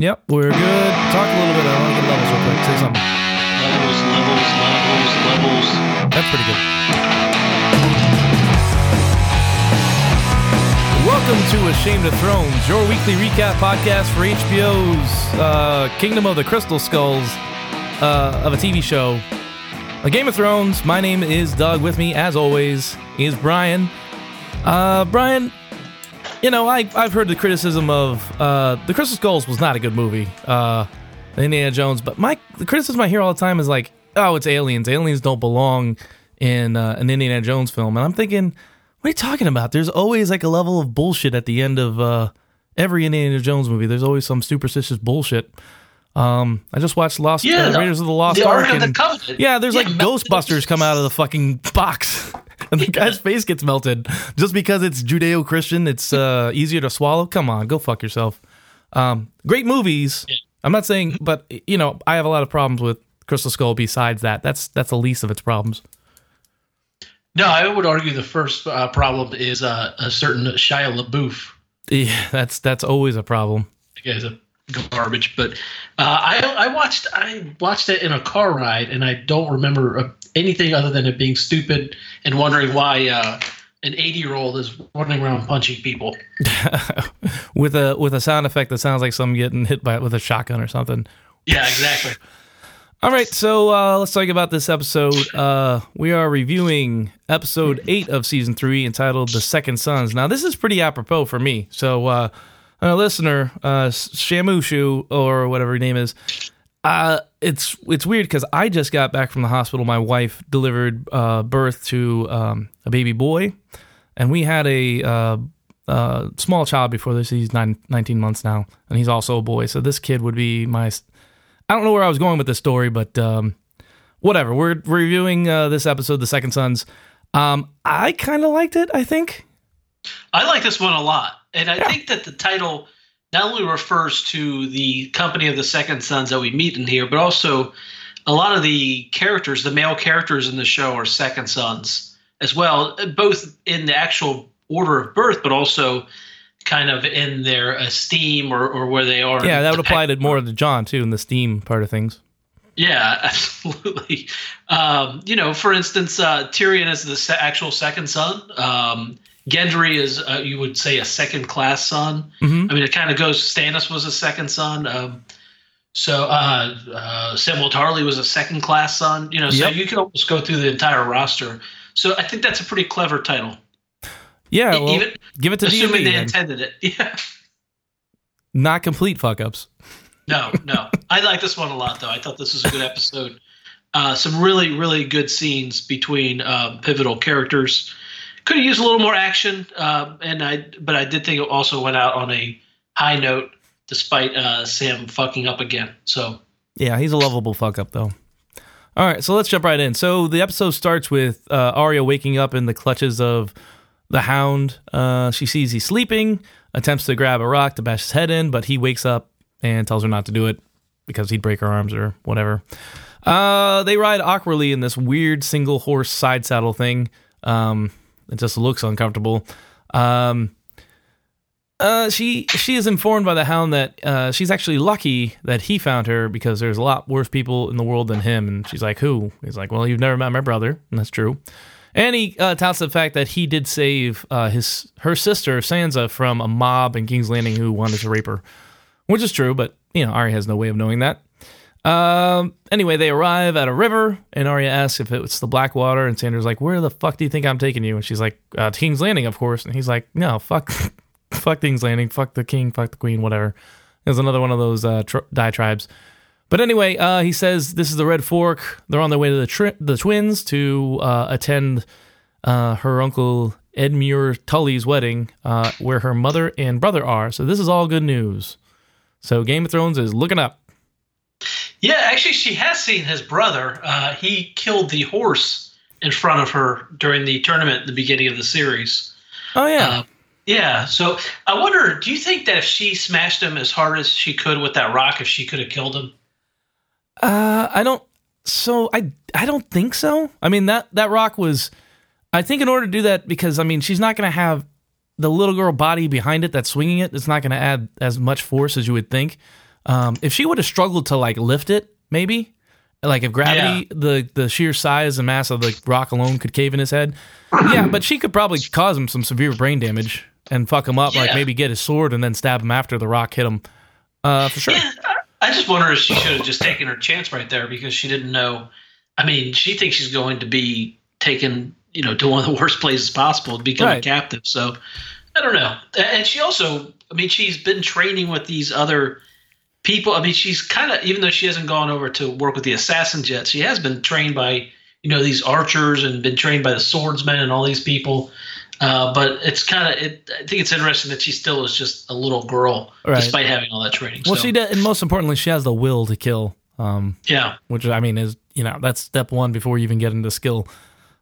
Yep, we're good. Talk a little bit. I want to get levels real quick. Say something. Levels, levels, levels, levels. That's pretty good. Welcome to Ashamed of Thrones, your weekly recap podcast for HBO's uh, Kingdom of the Crystal Skulls uh, of a TV show. A Game of Thrones. My name is Doug. With me, as always, is Brian. Uh, Brian, you know, I, I've heard the criticism of uh, The Crystal Skulls was not a good movie, uh, Indiana Jones, but my the criticism I hear all the time is like, oh, it's aliens. Aliens don't belong in uh, an Indiana Jones film. And I'm thinking, what are you talking about? There's always like a level of bullshit at the end of uh, every Indiana Jones movie. There's always some superstitious bullshit. Um, I just watched Lost Yeah, uh, the- Raiders of the Lost the Ark. Of the. Yeah, there's Yeah, like Ghostbusters come out of the fucking box, and the guy's face gets melted just because it's Judeo-Christian. It's uh, easier to swallow. Come on, go fuck yourself. Um, great movies. I'm not saying, but you know, I have a lot of problems with Crystal Skull. Besides that, that's that's the least of its problems. No, I would argue the first uh, problem is uh, a certain Shia LaBeouf. Yeah, that's that's always a problem. The guy's a garbage. But uh, I I watched I watched it in a car ride, and I don't remember uh, anything other than it being stupid and wondering why uh, an 80 year old is running around punching people. with a with a sound effect that sounds like someone getting hit by with a shotgun or something. Yeah, exactly. All right, so uh, let's talk about this episode. Uh, we are reviewing episode eight of season three, entitled "The Second Sons." Now, this is pretty apropos for me. So, uh, a listener, uh, Shamushu or whatever her name is, uh, it's it's weird because I just got back from the hospital. My wife delivered uh, birth to um, a baby boy, and we had a uh, uh, small child before this. He's nine, 19 months now, and he's also a boy. So this kid would be my. I don't know where I was going with this story, but um, whatever. We're reviewing uh, this episode, The Second Sons. Um, I kind of liked it. I think. I like this one a lot, and I think that the title not only refers to the company of the Second Sons that we meet in here, but also a lot of the characters, the male characters in the show, are Second Sons as well, both in the actual order of birth, but also kind of in their esteem or, or where they are. Yeah, that would apply to more to Jon too in the Steam part of things. Yeah, absolutely. Um, you know, for instance, uh, Tyrion is the se- actual second son. Um, Gendry is, uh, you would say, a second class son. Mhm. I mean, it kind of goes. Stannis was a second son. Um, so uh, uh, Samwell Tarly was a second class son. You know, so Yep. you can almost go through the entire roster. So I think that's a pretty clever title. Yeah, E- well, even give it to assuming D&D they intended it. Yeah. Not complete fuck ups. No, no. I like this one a lot, though. I thought this was a good episode. Uh, some really, really good scenes between um, pivotal characters. Could have used a little more action, um, and I, but I did think it also went out on a high note, despite uh, Sam fucking up again. So Yeah, he's a lovable fuck up though. All right, so let's jump right in. So the episode starts with uh, Arya waking up in the clutches of the Hound. Uh, she sees he's sleeping, attempts to grab a rock to bash his head in, but he wakes up and tells her not to do it because he'd break her arms or whatever. Uh, they ride awkwardly in this weird single horse side saddle thing. Um, it just looks uncomfortable. Um, uh, she she is informed by the hound that uh, she's actually lucky that he found her because there's a lot worse people in the world than him. And she's like, "Who?" He's like, "Well, you've never met my brother," and that's true. And he uh, touts the fact that he did save uh, his her sister Sansa from a mob in King's Landing who wanted to rape her, which is true. But you know, Arya has no way of knowing that. Um. Anyway, they arrive at a river, and Arya asks if it's the Blackwater, and Sandor's like, "Where the fuck do you think I'm taking you?" And she's like, uh, "King's Landing, of course." And he's like, "No, fuck, fuck King's Landing, fuck the king, fuck the queen, whatever." There's another one of those uh, tr- diatribes. But anyway, uh, he says this is the Red Fork. They're on their way to the tri- the twins to uh, attend uh, her uncle Edmure Tully's wedding, uh, where her mother and brother are. So this is all good news. So Game of Thrones is looking up. Yeah, actually, she has seen his brother. Uh, he killed the horse in front of her during the tournament at the beginning of the series. Oh yeah, Uh, yeah. So I wonder, do you think that if she smashed him as hard as she could with that rock, if she could have killed him? Uh, I don't. So I I don't think so. I mean that that rock was. I think in order to do that, because I mean she's not going to have the little girl body behind it that's swinging it. It's not going to add as much force as you would think. Um, if she would have struggled to like lift it, maybe like if gravity, the the sheer size and mass of the rock alone could cave in his head, yeah. But she could probably cause him some severe brain damage and fuck him up. Like maybe get his sword and then stab him after the rock hit him. Uh, for sure. Yeah, I- I just wonder if she should have just taken her chance right there because she didn't know. I mean, she thinks she's going to be taken, you know, to one of the worst places possible to become Right. a captive. So I don't know. And she also, I mean, she's been training with these other people. I mean, she's kind of, even though she hasn't gone over to work with the assassins yet, she has been trained by, you know, these archers and been trained by the swordsmen and all these people. Uh, but it's kind of, it, I think it's interesting that she still is just a little girl Right. despite having all that training. Well, So, she did, and most importantly, she has the will to kill. Um, yeah. which I mean is you know that's step one before you even get into skill.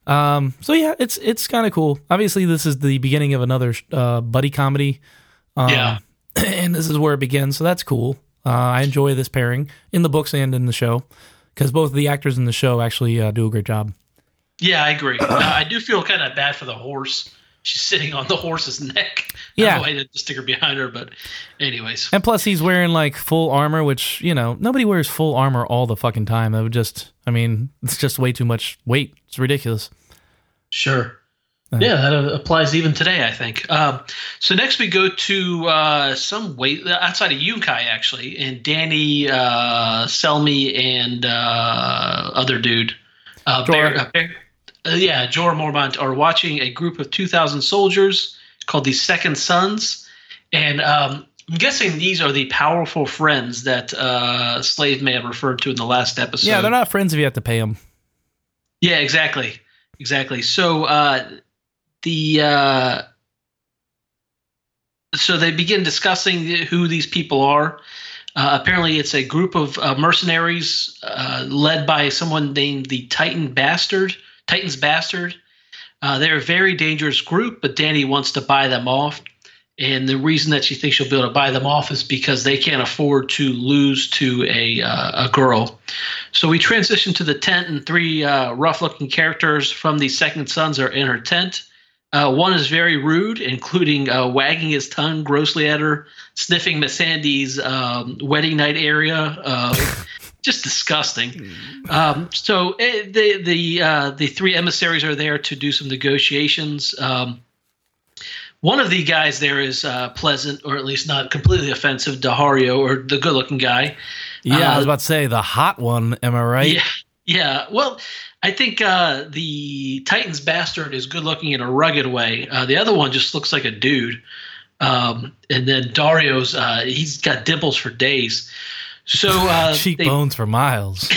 Um, so yeah, it's it's kind of cool. Obviously, this is the beginning of another uh, buddy comedy. Um, Yeah. and this is where it begins. So that's cool. Uh, I enjoy this pairing in the books and in the show because both the actors in the show actually uh, do a great job. Yeah, I agree. Uh, I do feel kind of bad for the horse. She's sitting on the horse's neck. Yeah. I had to stick her behind her, but anyways. And plus, he's wearing like full armor, which you know nobody wears full armor all the fucking time. That would just, I mean, it's just way too much weight. It's ridiculous. Sure. Yeah, that uh, applies even today, I think. Um, so next we go to uh, some weight outside of Yunkai, actually, and Danny, uh, Selmy, and uh, other dude. Uh. Bear, uh, Bear, uh, yeah, Jorah Mormont are watching a group of 2,000 soldiers called the Second Sons. And um, I'm guessing these are the powerful friends that uh, Slave Man referred to in the last episode. yeah, they're not friends if you have to pay them. Yeah, exactly, exactly. So uh, the uh, so they begin discussing who these people are. Uh, apparently, it's a group of uh, mercenaries uh, led by someone named the Titan Bastard. Titan's Bastard. Uh, they're a very dangerous group, but Danny wants to buy them off. And the reason that she thinks she'll be able to buy them off is because they can't afford to lose to a uh, a girl. So we transition to the tent, and three uh, rough-looking characters from the Second Sons are in her tent. Uh, one is very rude, including uh, wagging his tongue grossly at her, sniffing Missandei's um, wedding night area. Uh, just disgusting. Um, so eh, the the uh, the three emissaries are there to do some negotiations. Um, one of the guys there is uh, pleasant, or at least not completely offensive. Daario, or the good-looking guy. Yeah, I was Uh, about to say the hot one. Am I right? Yeah, yeah. Well, I think uh, the Titans bastard is good looking in a rugged way. Uh, the other one just looks like a dude. Um, and then Daario's uh, he's got dimples for days. So uh, they, Cheekbones for miles.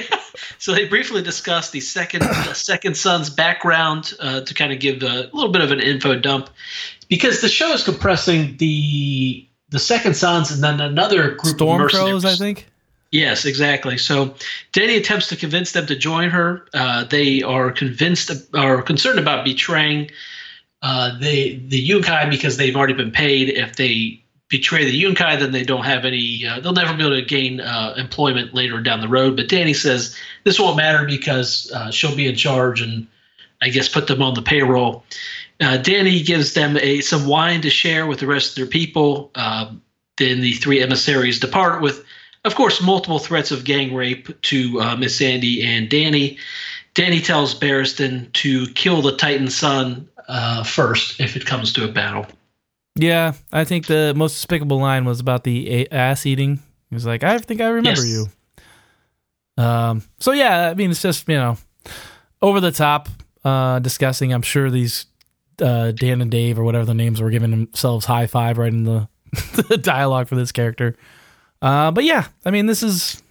so they briefly discussed the second the second son's background uh, to kind of give a little bit of an info dump because the show is compressing the the second sons and then another group of Storm mercenaries. crows, I think. Yes, exactly. So Danny attempts to convince them to join her. Uh, they are convinced are concerned about betraying uh, the the Yunkai because they've already been paid. If they betray the Yunkai, then they don't have any. Uh, they'll never be able to gain uh, employment later down the road. But Danny says this won't matter because uh, she'll be in charge and I guess put them on the payroll. Uh, Danny gives them a some wine to share with the rest of their people. Then the three emissaries depart with, of course, multiple threats of gang rape to uh, Missandei and Danny. Danny tells Barristan to kill the Titan son uh, first if it comes to a battle. Yeah, I think the most despicable line was about the ass eating. He was like, "I think I remember Yes. you." Um. So yeah, I mean, it's just you know, over the top, uh, discussing. I'm sure these uh, Dan and Dave or whatever the names were giving themselves high five right in the, the dialogue for this character. Uh, but yeah, I mean, this is,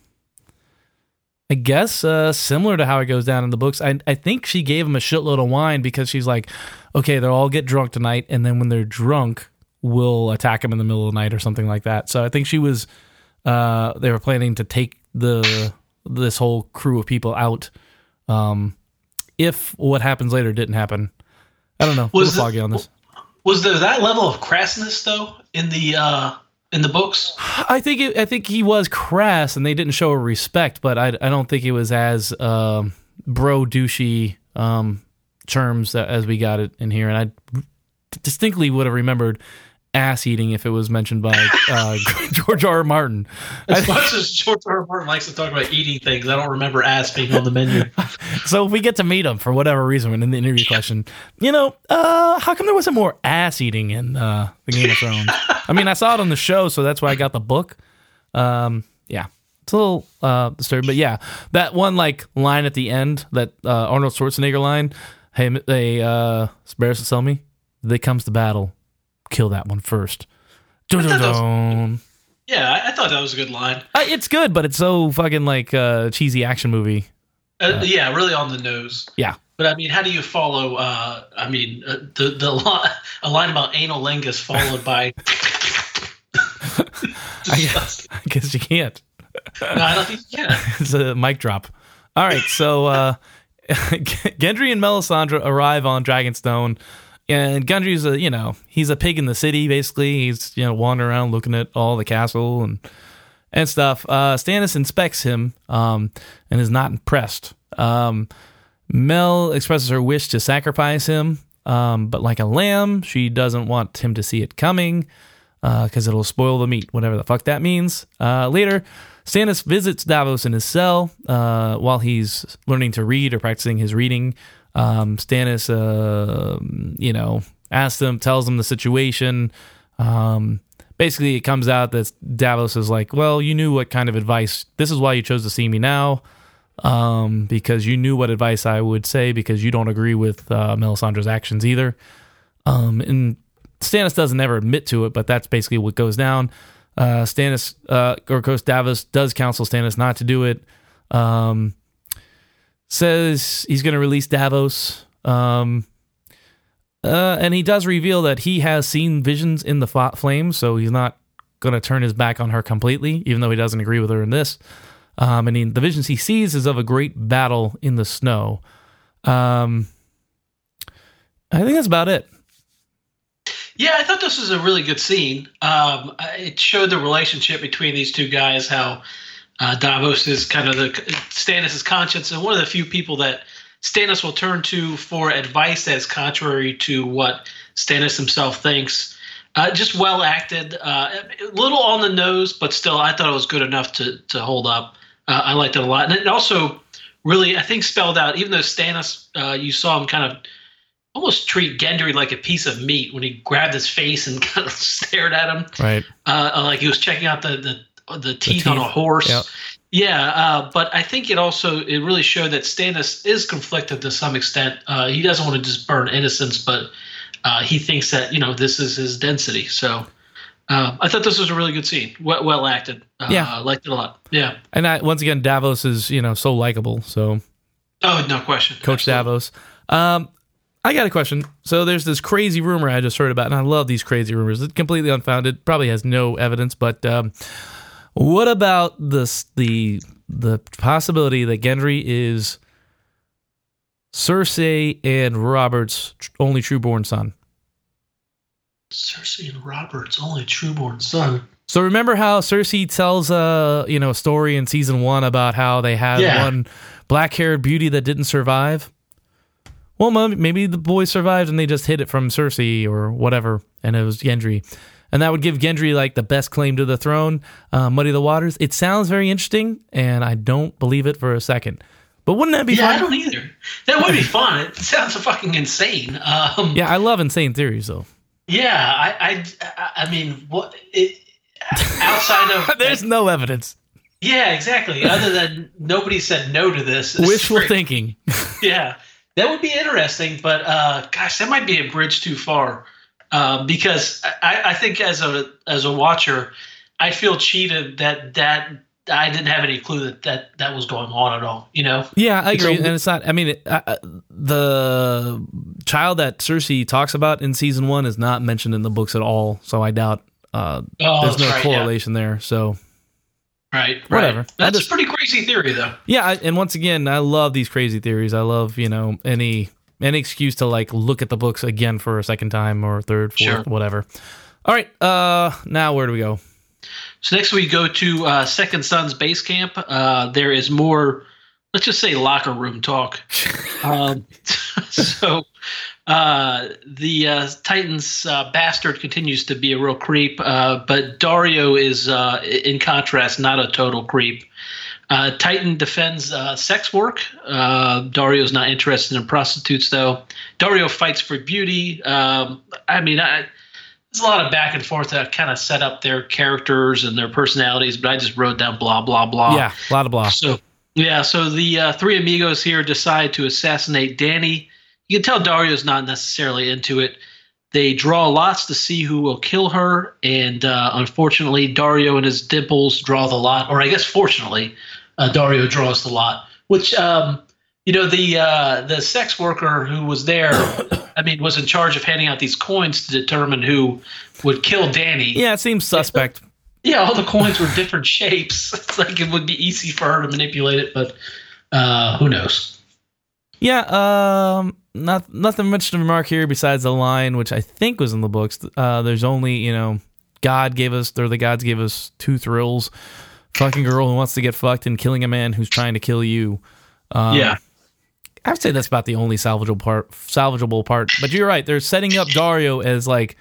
I guess, uh, similar to how it goes down in the books. I I think she gave him a shitload of wine because she's like, okay, they'll all get drunk tonight, and then when they're drunk, we'll attack them in the middle of the night or something like that. So I think she was, uh, they were planning to take the this whole crew of people out. Um, if what happens later didn't happen, I don't know. Was Was it- foggy on this. Was there that level of crassness though in the uh, in the books? I think it, I think he was crass, and they didn't show a respect. But I, I don't think it was as um, bro douchey um, terms as we got it in here. And I distinctly would have remembered ass eating if it was mentioned by uh, George R. R. Martin. As much as George R. R. Martin likes to talk about eating things, I don't remember ass being on the menu. so if we get to meet him for whatever reason in the interview question, you know, uh, how come there wasn't more ass eating in uh, the Game of Thrones? I mean, I saw it on the show, so that's why I got the book. Um, yeah, it's a little uh, disturbing, but yeah, that one like line at the end, that uh, Arnold Schwarzenegger line. Hey, hey, uh, to sell me. They comes to battle. Kill that one first. Dun-dun-dun. Yeah, I, thought that was a good line. Uh, it's good, but it's so fucking like uh, cheesy action movie. Uh, yeah, really on the nose. Yeah. But I mean, how do you follow? Uh, I mean, uh, the the li- a line about anal lingus followed by. I guess, I guess you can't. no, I don't think you can. it's a mic drop. All right, so uh, Gendry and Melisandre arrive on Dragonstone, and Gendry's a you know he's a pig in the city basically. He's you know wandering around looking at all the castle and and stuff. Uh, Stannis inspects him um, and is not impressed. Um, Mel expresses her wish to sacrifice him, um, but like a lamb, she doesn't want him to see it coming because uh, it'll spoil the meat, whatever the fuck that means. Uh, later, Stannis visits Davos in his cell uh, while he's learning to read or practicing his reading. Um, Stannis, uh, you know, asks him, tells him the situation. Um, basically, it comes out that Davos is like, "Well, you knew what kind of advice. This is why you chose to see me now, um, because you knew what advice I would say because you don't agree with uh, Melisandre's actions either." Um, and Stannis doesn't ever admit to it, but that's basically what goes down. Uh, Stannis, uh, or Coach Davos does counsel Stannis not to do it. Um, says he's going to release Davos. Um, uh, and he does reveal that he has seen visions in the flames, so he's not going to turn his back on her completely, even though he doesn't agree with her in this. Um, and he, the visions he sees is of a great battle in the snow. Um, I think that's about it. Yeah, I thought this was a really good scene. Um, it showed the relationship between these two guys, how uh, Davos is kind of the Stannis' conscience, and one of the few people that Stannis will turn to for advice that's contrary to what Stannis himself thinks. Uh, just well acted, uh, a little on the nose, but still, I thought it was good enough to to hold up. Uh, I liked it a lot, and it also really, I think, spelled out. Even though Stannis, uh, you saw him kind of almost treat Gendry like a piece of meat when he grabbed his face and kind of stared at him, right? Uh, like he was checking out the the, the, teeth, the teeth, on a horse. Yep. Yeah, uh, but I think it also it really showed that Stannis is conflicted to some extent. Uh, he doesn't want to just burn innocence, but uh, he thinks that you know this is his density. So uh, I thought this was a really good scene, well, well acted. Uh, yeah, I liked it a lot. Yeah, and I, once again, Davos is you know so likable. So oh no question, Coach Absolutely. Davos. Um, I got a question. So there's this crazy rumor I just heard about, and I love these crazy rumors. It's completely unfounded, probably has no evidence, but. Um, what about this the the possibility that Gendry is Cersei and Robert's only trueborn son? Cersei and Robert's only trueborn son. So remember how Cersei tells a uh, you know a story in season one about how they had yeah. one black haired beauty that didn't survive. Well, maybe the boy survived and they just hid it from Cersei or whatever, and it was Gendry and that would give Gendry like the best claim to the throne. Uh, Muddy the Waters. It sounds very interesting, and I don't believe it for a second. But wouldn't that be yeah, fun? I don't either. That would be fun. It sounds fucking insane. Um, yeah, I love insane theories though. Yeah, I, I, I mean, what? It, outside of there's like, no evidence. Yeah, exactly. Other than nobody said no to this. Wishful thinking. yeah, that would be interesting, but uh, gosh, that might be a bridge too far. Um, because I, I think as a as a watcher, I feel cheated that that I didn't have any clue that that, that was going on at all. You know? Yeah, I agree. and it's not. I mean, it, uh, the child that Cersei talks about in season one is not mentioned in the books at all. So I doubt uh, oh, there's no right, correlation yeah. there. So. Right, whatever. Right. That's just, a pretty crazy theory, though. Yeah, I, and once again, I love these crazy theories. I love you know any any excuse to like look at the books again for a second time or third, fourth, sure. whatever. All right, uh, now where do we go? So next we go to uh, Second Son's base camp. Uh, there is more, let's just say locker room talk. um, so Uh, the uh, Titan's uh, bastard continues to be a real creep, uh, but Daario is, uh, in contrast, not a total creep. Uh, Titan defends sex work. Daario's not interested in prostitutes, though. Daario fights for beauty. Um, I mean, I, there's a lot of back and forth that kind of set up their characters and their personalities, but I just wrote down blah blah blah. Yeah, a lot of blah. So yeah, so the three amigos here decide to assassinate Danny you can tell Daario's not necessarily into it. They draw lots to see who will kill her, and uh, unfortunately, Daario and his dimples draw the lot, or I guess fortunately, uh, Daario draws the lot. Which, um, you know, the uh, the sex worker who was there, I mean, was in charge of handing out these coins to determine who would kill Danny. Yeah, it seems suspect. Yeah, all the coins were different shapes. It's like it would be easy for her to manipulate it, but uh, who knows? Yeah, um, not nothing much to remark here besides the line, which I think was in the books. Uh, there's only you know, God gave us, or the gods gave us two thrills: fucking girl who wants to get fucked and killing a man who's trying to kill you. Um, yeah, I would say that's about the only salvageable part. Salvageable part, but you're right. They're setting up Daario as like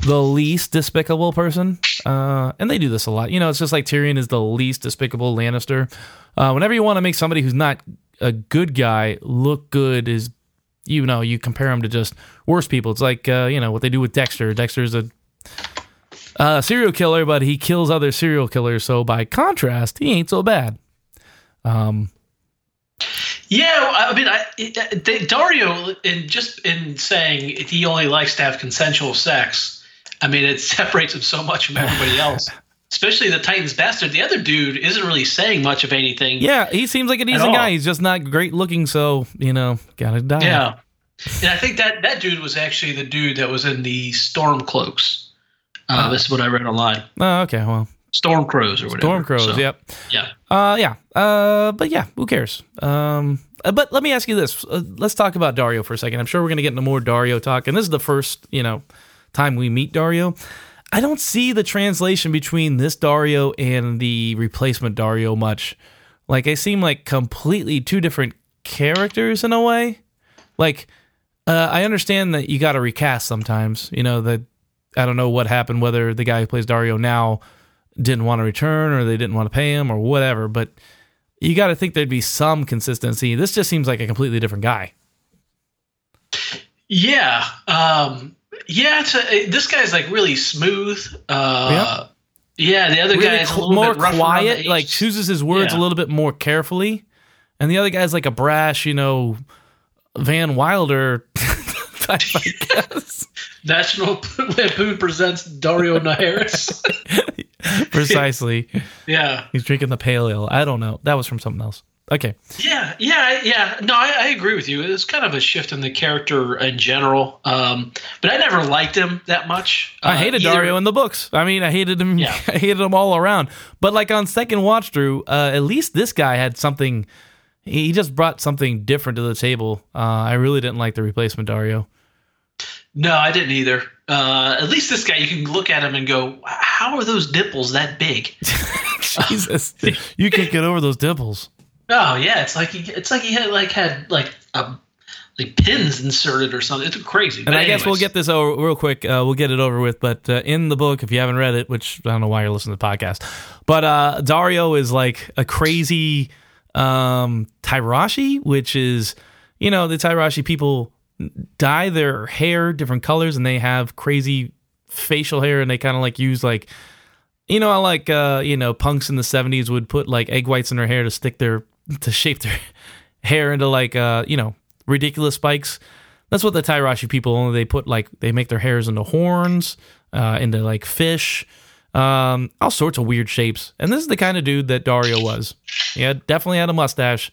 the least despicable person, uh, and they do this a lot. You know, it's just like Tyrion is the least despicable Lannister. Uh, whenever you want to make somebody who's not a good guy look good is you know you compare him to just worse people. It's like uh, you know what they do with dexter. Dexter's a uh, serial killer but he kills other serial killers. So by contrast he ain't so bad. Um yeah, I mean, I, it, Daario, in just in saying he only likes to have consensual sex, I mean, it separates him so much from everybody else especially the Titans bastard. The other dude isn't really saying much of anything. Yeah, he seems like a decent guy. He's just not great looking, so you know, gotta die. Yeah, and I think that that dude was actually the dude that was in the storm cloaks. Uh, uh, this is what I read online. Oh, okay. Well, storm crows or whatever. Storm crows. So, yep. Yeah. Uh, yeah. Uh, but yeah, who cares? Um, uh, but let me ask you this. Uh, let's talk about Daario for a second. I'm sure we're gonna get into more Daario talk, and this is the first, you know, time we meet Daario. I don't see the translation between this Daario and the replacement Daario much. Like they seem like completely two different characters in a way. Like uh, I understand that you got to recast sometimes. You know that I don't know what happened whether the guy who plays Daario now didn't want to return or they didn't want to pay him or whatever, but you got to think there'd be some consistency. This just seems like a completely different guy. Yeah. Um, yeah, it's a, this guy's like really smooth. Uh, yeah. yeah, the other really guy's more quiet, like chooses his words yeah. a little bit more carefully, and the other guy's like a brash, you know, Van Wilder type, I guess. National Lampoon presents Daario Naharis. Precisely. yeah, he's drinking the pale ale. I don't know. That was from something else. Okay. Yeah, yeah, yeah. No, I, I, agree with you. It's kind of a shift in the character in general. Um, but I never liked him that much. Uh, I hated either. Daario in the books. I mean, I hated him. Yeah. I hated him all around. But like on second watch through, uh, at least this guy had something. He just brought something different to the table. Uh, I really didn't like the replacement Daario. No, I didn't either. Uh, at least this guy, you can look at him and go, "How are those dimples that big?" Jesus, you can't get over those dimples. Oh yeah, it's like he, it's like he had like had like um, like pins inserted or something. It's crazy. But and I anyways. guess we'll get this over real quick. Uh, we'll get it over with. But uh, in the book, if you haven't read it, which I don't know why you're listening to the podcast, but uh, Daario is like a crazy um, Tyroshi, which is you know the Tyroshi people dye their hair different colors and they have crazy facial hair and they kind of like use like you know, I like uh, you know, punks in the '70s would put like egg whites in their hair to stick their to shape their hair into like uh, you know, ridiculous spikes. That's what the Tyroshi people only they put like they make their hairs into horns, uh, into like fish, um, all sorts of weird shapes. And this is the kind of dude that Daario was. Yeah, definitely had a mustache.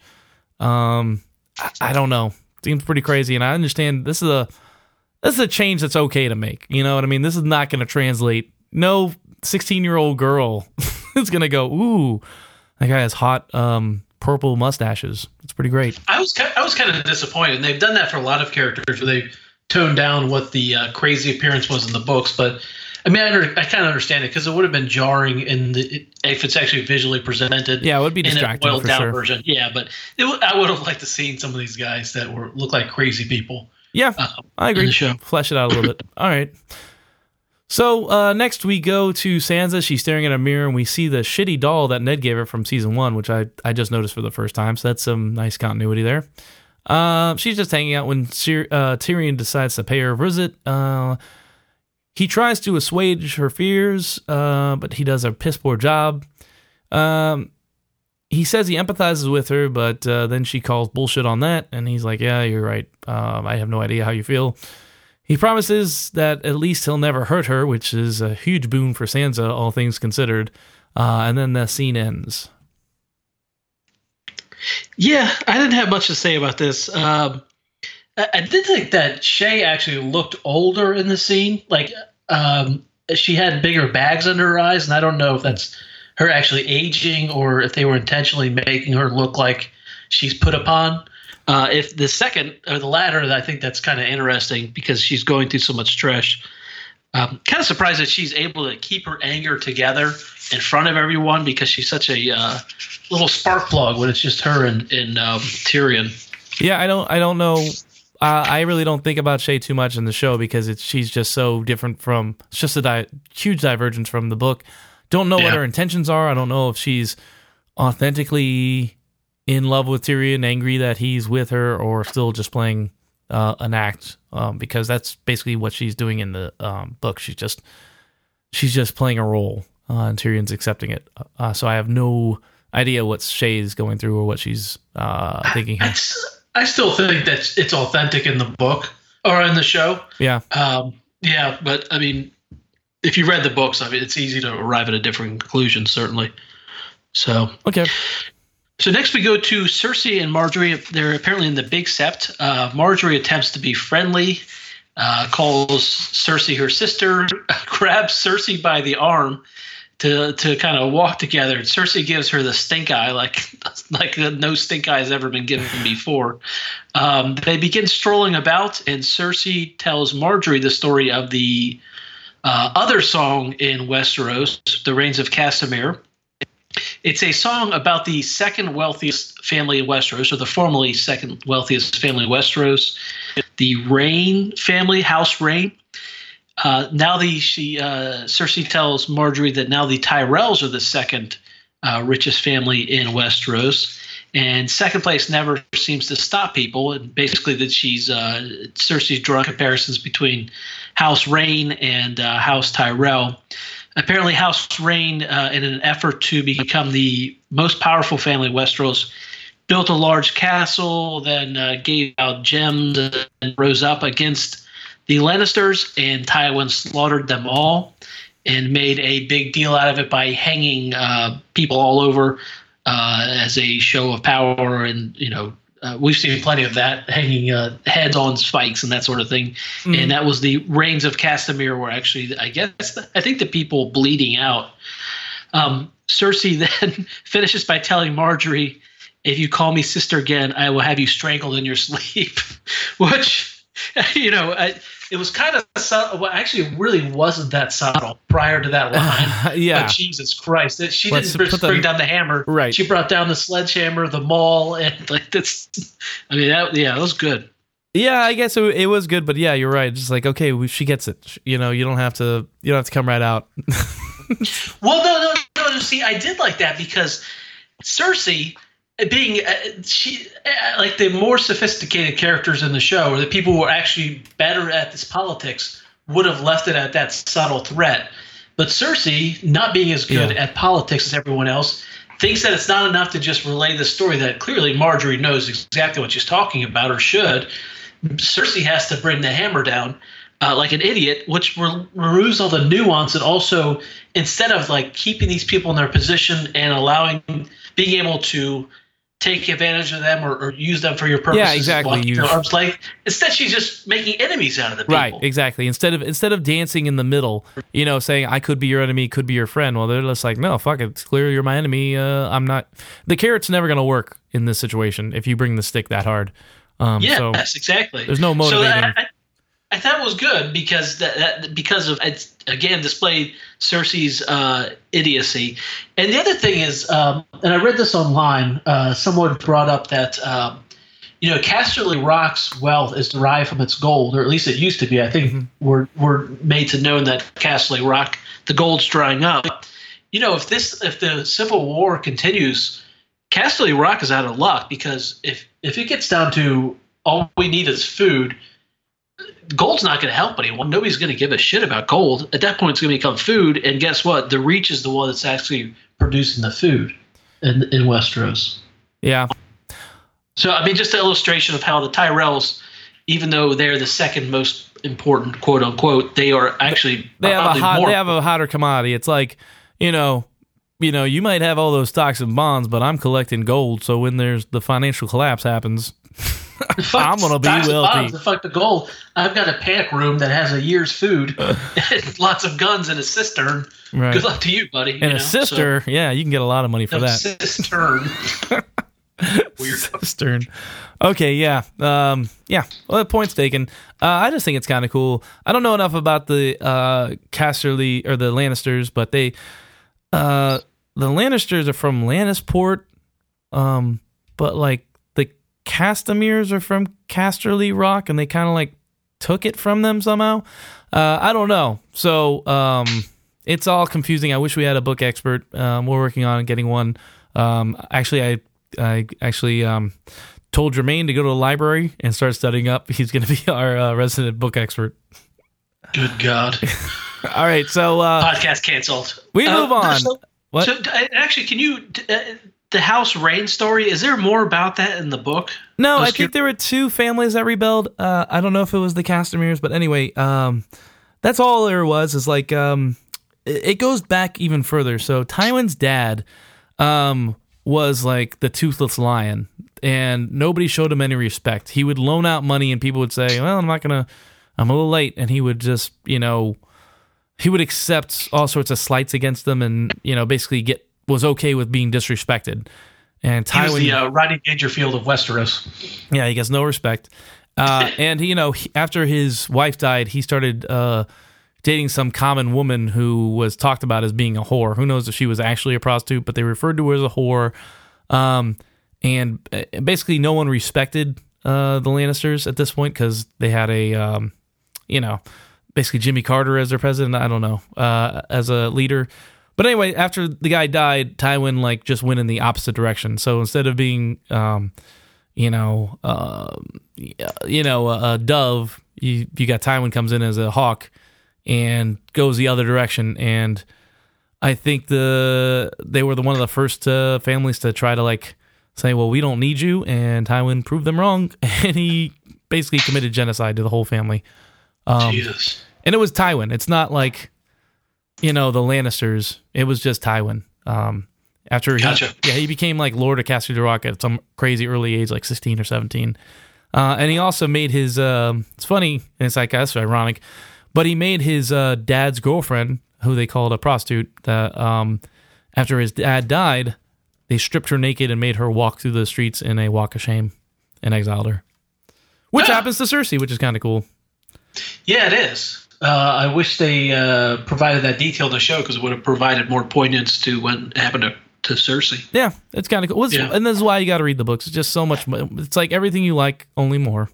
Um, I, I don't know. Seems pretty crazy, and I understand this is a this is a change that's okay to make. You know what I mean? This is not going to translate. No 16 year old girl is going to go, ooh, that guy has hot um, purple mustaches. It's pretty great. I was I was kind of disappointed. And they've done that for a lot of characters where they toned down what the uh, crazy appearance was in the books. But I mean, I, under, I kind of understand it because it would have been jarring in the if it's actually visually presented. Yeah, it would be distracting in a boiled down sure. version. Yeah, but it, I would have liked to seen some of these guys that were look like crazy people. Yeah, uh, I agree. Flesh it out a little bit. All right. So uh, next we go to Sansa. She's staring at a mirror, and we see the shitty doll that Ned gave her from season one, which I, I just noticed for the first time. So that's some nice continuity there. Uh, she's just hanging out when uh, Tyrion decides to pay her a visit. Uh, he tries to assuage her fears, uh, but he does a piss poor job. Um, he says he empathizes with her, but uh, then she calls bullshit on that, and he's like, "Yeah, you're right. I have no idea how you feel." He promises that at least he'll never hurt her, which is a huge boon for Sansa, all things considered. Uh, and then the scene ends. Yeah, I didn't have much to say about this. Um, I, I did think that Shae actually looked older in the scene. Like um, she had bigger bags under her eyes, and I don't know if that's her actually aging or if they were intentionally making her look like she's put upon. Uh, if the second or the latter, I think that's kind of interesting because she's going through so much stress. Um, kind of surprised that she's able to keep her anger together in front of everyone because she's such a uh, little spark plug when it's just her and, and um, Tyrion. Yeah, I don't, I don't know. Uh, I really don't think about Shae too much in the show because it's she's just so different from. It's just a di- huge divergence from the book. Don't know what her intentions are. I don't know if she's authentically in love with Tyrion, angry that he's with her, or still just playing uh, an act. Um, because that's basically what she's doing in the um, book. She's just she's just playing a role, uh, and Tyrion's accepting it. Uh, so I have no idea what Shae's going through or what she's uh, thinking. I, s- I still think that it's authentic in the book or in the show. Yeah, Um, yeah, but I mean, if you read the books, I mean, it's easy to arrive at a different conclusion, certainly. So, okay. So next we go to Cersei and Margaery. They're apparently in the Big Sept. Uh, Margaery attempts to be friendly, uh, calls Cersei her sister, grabs Cersei by the arm to to kind of walk together. And Cersei gives her the stink eye, like like no stink eye has ever been given before. Um, they begin strolling about, and Cersei tells Margaery the story of the uh, other song in Westeros, "The Rains of Castamere." It's a song about the second wealthiest family in Westeros, or the formerly second wealthiest family in Westeros, the Reyne family, House Reyne. Uh, now the she uh, Cersei tells Margaery that now the Tyrells are the second uh, richest family in Westeros, and second place never seems to stop people. And basically, that she's uh, Cersei's drawing comparisons between House Reyne and uh, House Tyrell. Apparently, House Reyne, uh, in an effort to become the most powerful family in Westeros, built a large castle, then uh, gave out gems, and rose up against the Lannisters, and Tywin slaughtered them all and made a big deal out of it by hanging uh, people all over uh, as a show of power. And, you know, uh, we've seen plenty of that, hanging uh, heads on spikes and that sort of thing. Mm. And that was the rains of Castamere, were actually, I guess, I think the people bleeding out. Um, Cersei then finishes by telling Margaery, if you call me sister again, I will have you strangled in your sleep. Which, you know, I, it was kind of subtle. Well, actually, it really wasn't that subtle prior to that line. yeah. But Jesus Christ, it, she Let's didn't just bring the- down the hammer. Right. She brought down the sledgehammer, the maul, and like this. I mean, that, yeah, that was good. Yeah, I guess it, it was good, but yeah, you're right. Just like okay, we, she gets it. You know, you don't have to. You don't have to come right out. Well, no, no, no. See, I did like that because Cersei, uh, being uh, she uh, like the more sophisticated characters in the show, or the people who are actually better at this politics, would have left it at that subtle threat. But Cersei, not being as good Yeah. at politics as everyone else, thinks that it's not enough to just relay the story. That clearly Margaery knows exactly what she's talking about, or should. Cersei has to bring the hammer down uh, like an idiot, which re- removes all the nuance and also instead of like keeping these people in their position and allowing being able to take advantage of them or, or use them for your purposes. Yeah, exactly. You- arm's length. Instead, she's just making enemies out of the people. Right, exactly. Instead of instead of dancing in the middle, you know, saying I could be your enemy, could be your friend. Well, they're just like, no, fuck it. It's clear you're my enemy. Uh, I'm not. The carrot's never gonna work in this situation if you bring the stick that hard. Um, Yes, so exactly. there's no So motivating. I, I thought it was good because that, that because of it's again displayed Cersei's uh, idiocy, and the other thing is, um, and I read this online. Uh, someone brought up that um, you know, Casterly Rock's wealth is derived from its gold, or at least it used to be. I think mm-hmm. we're we're made to know that Casterly Rock, the gold's drying up. You know, if this if the Civil War continues, Casterly Rock is out of luck because if if it gets down to all we need is food, gold's not going to help anyone. Nobody's going to give a shit about gold. At that point, it's going to become food. And guess what? The Reach is the one that's actually producing the food in, in Westeros. Yeah. So, I mean, just an illustration of how the Tyrells, even though they're the second most important, quote unquote, they are actually they have a hot, they have a hotter commodity. It's like, you know, you know, you might have all those stocks and bonds, but I'm collecting gold. So when there's the financial collapse happens, I'm gonna be wealthy. The fuck the gold. I've got a panic room that has a year's food, and lots of guns and a cistern. Right. Good luck to you, buddy. And you a sister, so, yeah, you can get a lot of money for no, that. Cistern. Weird cistern. Okay, yeah, um, yeah. Well, point's taken. Uh, I just think it's kind of cool. I don't know enough about the uh, Casterly or the Lannisters, but they, uh, the Lannisters are from Lannisport, um, but like Castemirs are from Casterly Rock, and they kind of like took it from them somehow. Uh, I don't know. So um, it's all confusing. I wish we had a book expert. Um, we're working on getting one. Um, actually, I I actually um, told Jermaine to go to the library and start studying up. He's going to be our uh, resident book expert. Good God! all right, so uh, podcast canceled. We move uh, on. So, what? So, actually, can you uh, the House Reyne story. Is there more about that in the book? No, I, I think there were two families that rebelled. Uh, I don't know if it was the Castemirs, but anyway, um, that's all there was. Is like um, it, it, goes back even further. So Tywin's dad um, was like the toothless lion, and nobody showed him any respect. He would loan out money, and people would say, "Well, I'm not gonna. I'm a little late," and he would just, you know, he would accept all sorts of slights against them, and you know, basically get was okay with being disrespected. And Tywin, he was the uh, Rodney Dangerfield of Westeros. Yeah, he gets no respect. Uh, and you know, he, after his wife died, he started uh, dating some common woman who was talked about as being a whore. Who knows if she was actually a prostitute, but they referred to her as a whore. Um, and uh, basically, no one respected uh, the Lannisters at this point because they had a, um, you know, basically Jimmy Carter as their president. I don't know, uh, as a leader. But anyway, after the guy died, Tywin like just went in the opposite direction. So instead of being, um, you know, uh, you know, a, a dove, you you got Tywin comes in as a hawk and goes the other direction. And I think the they were the one of the first uh, families to try to like say, well, we don't need you, and Tywin proved them wrong, and he basically committed genocide to the whole family. Um, Jesus. And it was Tywin. It's not like you know, the Lannisters. It was just Tywin. Um, after he, gotcha. yeah, he became like Lord of Castle Rock at some crazy early age, like 16 or 17. Uh, and he also made his, uh, it's funny, and it's like, that's ironic, but he made his uh, dad's girlfriend, who they called a prostitute, that um, after his dad died, they stripped her naked and made her walk through the streets in a walk of shame and exiled her. Which yeah. happens to Cersei, which is kind of cool. Yeah, it is. Uh, I wish they uh, provided that detail in the show because it would have provided more poignance to what happened to, to Cersei. Yeah, it's kind of cool. Yeah. And this is why you got to read the books. It's just so much. It's like everything you like, only more.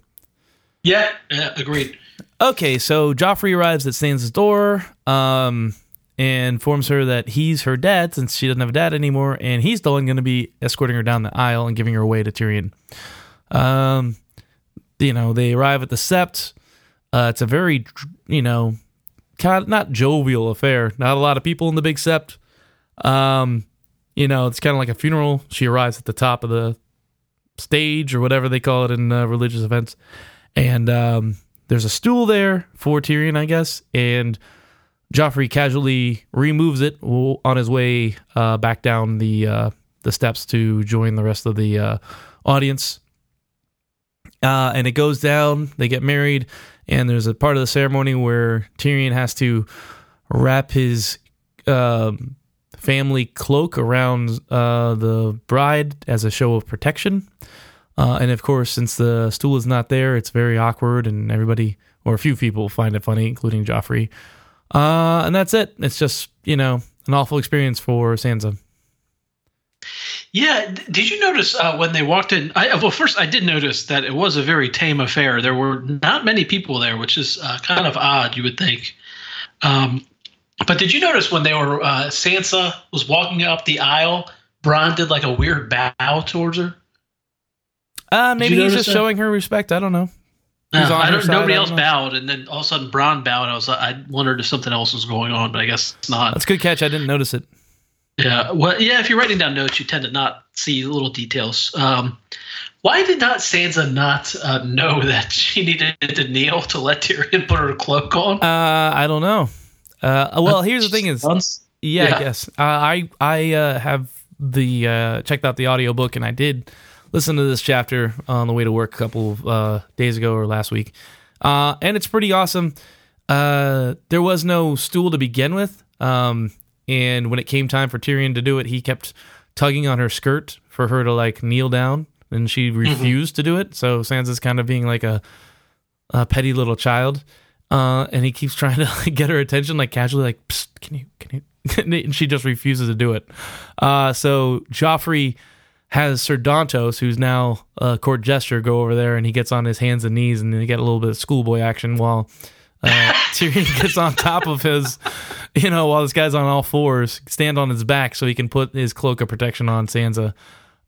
Yeah, yeah agreed. Okay, so Joffrey arrives at Sansa's door um, and informs her that he's her dad since she doesn't have a dad anymore, and he's the one going to be escorting her down the aisle and giving her away to Tyrion. Um, you know, they arrive at the Sept. Uh, it's a very, you know, kind of not jovial affair. Not a lot of people in the big sept. Um, you know, it's kind of like a funeral. She arrives at the top of the stage or whatever they call it in uh, religious events, and um, there's a stool there for Tyrion, I guess, and Joffrey casually removes it on his way uh, back down the uh, the steps to join the rest of the uh, audience. Uh, and it goes down. They get married, and there's a part of the ceremony where Tyrion has to wrap his um, family cloak around uh, the bride as a show of protection. Uh, and of course, since the stool is not there, it's very awkward, and everybody, or a few people, find it funny, including Joffrey. Uh, and that's it. It's just, you know, an awful experience for Sansa. Yeah, did you notice uh, when they walked in? I, well, first I did notice that it was a very tame affair. There were not many people there, which is uh, kind of odd. You would think. Um, but did you notice when they were uh, Sansa was walking up the aisle, Bronn did like a weird bow towards her. Uh, maybe he's just that? showing her respect. I don't know. Uh, I don't. Side, nobody I don't else know. bowed, and then all of a sudden Bronn bowed. I was. Like, I wondered if something else was going on, but I guess it's not. That's a good catch. I didn't notice it. Yeah. Well, yeah. If you're writing down notes, you tend to not see little details. Um, why did not Sansa not uh, know that she needed to kneel to let Tyrion put her cloak on? Uh, I don't know. Uh, well, here's the thing: is yeah, yeah. I guess uh, I I uh, have the uh, checked out the audiobook and I did listen to this chapter on the way to work a couple of uh, days ago or last week, uh, and it's pretty awesome. Uh, there was no stool to begin with, um, and when it came time for Tyrion to do it, he kept tugging on her skirt for her to like kneel down, and she mm-hmm. refused to do it. So Sansa's kind of being like a, a petty little child, uh, and he keeps trying to like, get her attention, like casually, like, "Can you? Can you?" and she just refuses to do it. Uh, so Joffrey has Sir Dontos, who's now a court jester, go over there and he gets on his hands and knees and they get a little bit of schoolboy action while uh, Tyrion gets on top of his, you know, while this guy's on all fours, stand on his back so he can put his cloak of protection on Sansa.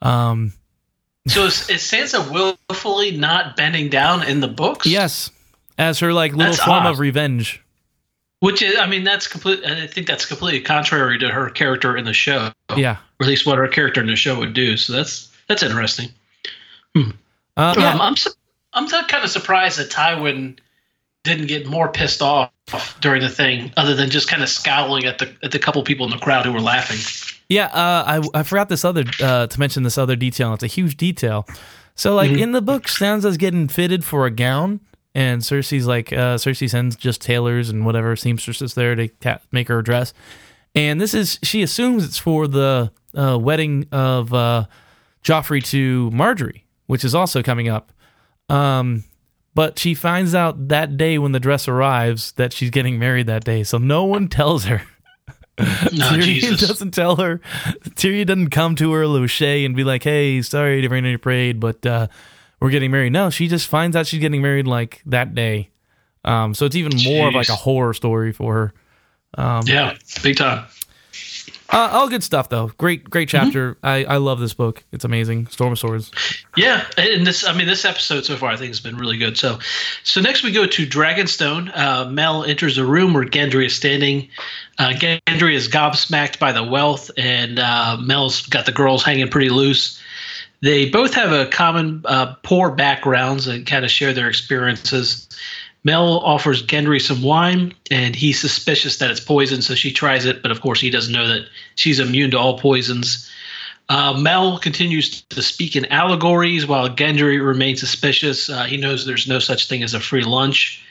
Um, so is, is Sansa willfully not bending down in the books? Yes, as her like little that's form odd. of revenge. Which is, I mean, that's complete. I think that's completely contrary to her character in the show. Yeah, or at least what her character in the show would do. So that's that's interesting. Hmm. Uh, yeah. um, I'm I'm kind of surprised that Tywin didn't get more pissed off during the thing, other than just kind of scowling at the at the couple people in the crowd who were laughing. Yeah, uh, I I forgot this other uh, to mention this other detail. It's a huge detail. So like mm-hmm. in the book, Sansa's getting fitted for a gown, and Cersei's like uh, Cersei sends just tailors and whatever seamstresses there to make her a dress. And this is she assumes it's for the uh, wedding of uh, Joffrey to Margaery, which is also coming up. Um, but she finds out that day when the dress arrives that she's getting married that day, so no one tells her. No, Tyrion Jesus. doesn't tell her. Tyrion doesn't come to her, Loshay, and be like, "Hey, sorry to rain on your parade, but uh, we're getting married. No, she just finds out she's getting married like that day. Um, so it's even Jeez. more of like a horror story for her. Um, yeah, big time. Uh, all good stuff though. Great, great mm-hmm. chapter. Mm-hmm. I, I love this book. It's amazing. Storm of Swords. Yeah, and this I mean this episode so far I think has been really good. So, so next we go to Dragonstone. Uh, Mel enters a room where Gendry is standing. Uh, Gendry is gobsmacked by the wealth, and uh, Mel's got the girls hanging pretty loose. They both have a common uh, poor backgrounds and kind of share their experiences. Mel offers Gendry some wine, and he's suspicious that it's poison, so she tries it, but of course he doesn't know that she's immune to all poisons. Uh, Mel continues to speak in allegories while Gendry remains suspicious. Uh, he knows there's no such thing as a free lunch.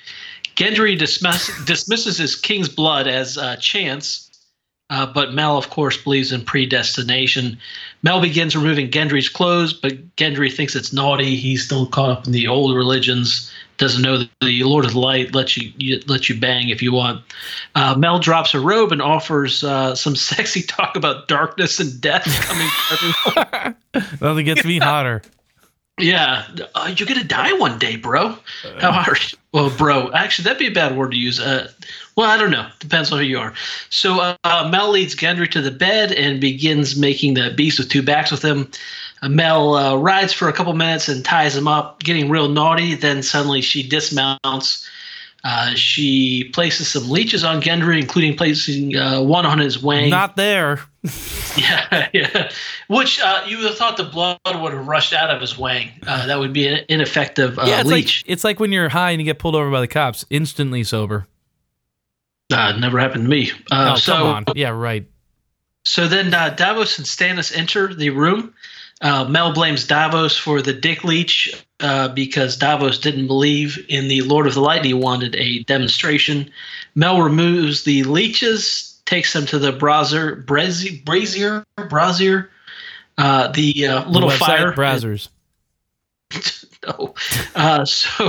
Gendry dismiss- dismisses his king's blood as uh, chance, but Mel, of course, believes in predestination. Mel begins removing Gendry's clothes, but Gendry thinks it's naughty. He's still caught up in the old religions. Doesn't know that the Lord of Light lets you, you let you bang if you want. Uh, Mel drops a robe and offers uh, some sexy talk about darkness and death coming. Nothing gets me hotter. Yeah, uh, you're gonna die one day, bro. How hard? Well, bro. Actually, that'd be a bad word to use. Uh, well, I don't know. Depends on who you are. So uh, Mel leads Gendry to the bed and begins making the beast with two backs with him. Uh, Mel uh, rides for a couple minutes and ties him up, getting real naughty. Then suddenly she dismounts. Uh, she places some leeches on Gendry, including placing uh, one on his wing. Not there. yeah, yeah. Which uh, you would have thought the blood would have rushed out of his wang. that would be an ineffective yeah, it's leech. Like, it's like when you're high and you get pulled over by the cops, instantly sober. Uh, never happened to me. Uh, oh, so, come on. Yeah, right. So then uh, Davos and Stannis enter the room. Uh, Mel blames Davos for the dick leech uh, because Davos didn't believe in the Lord of the Light. He wanted a demonstration. Mel removes the leeches, takes them to the brazier, brazier, brazier, brazier uh, the uh, little the fire. Brazzers. no. Uh, so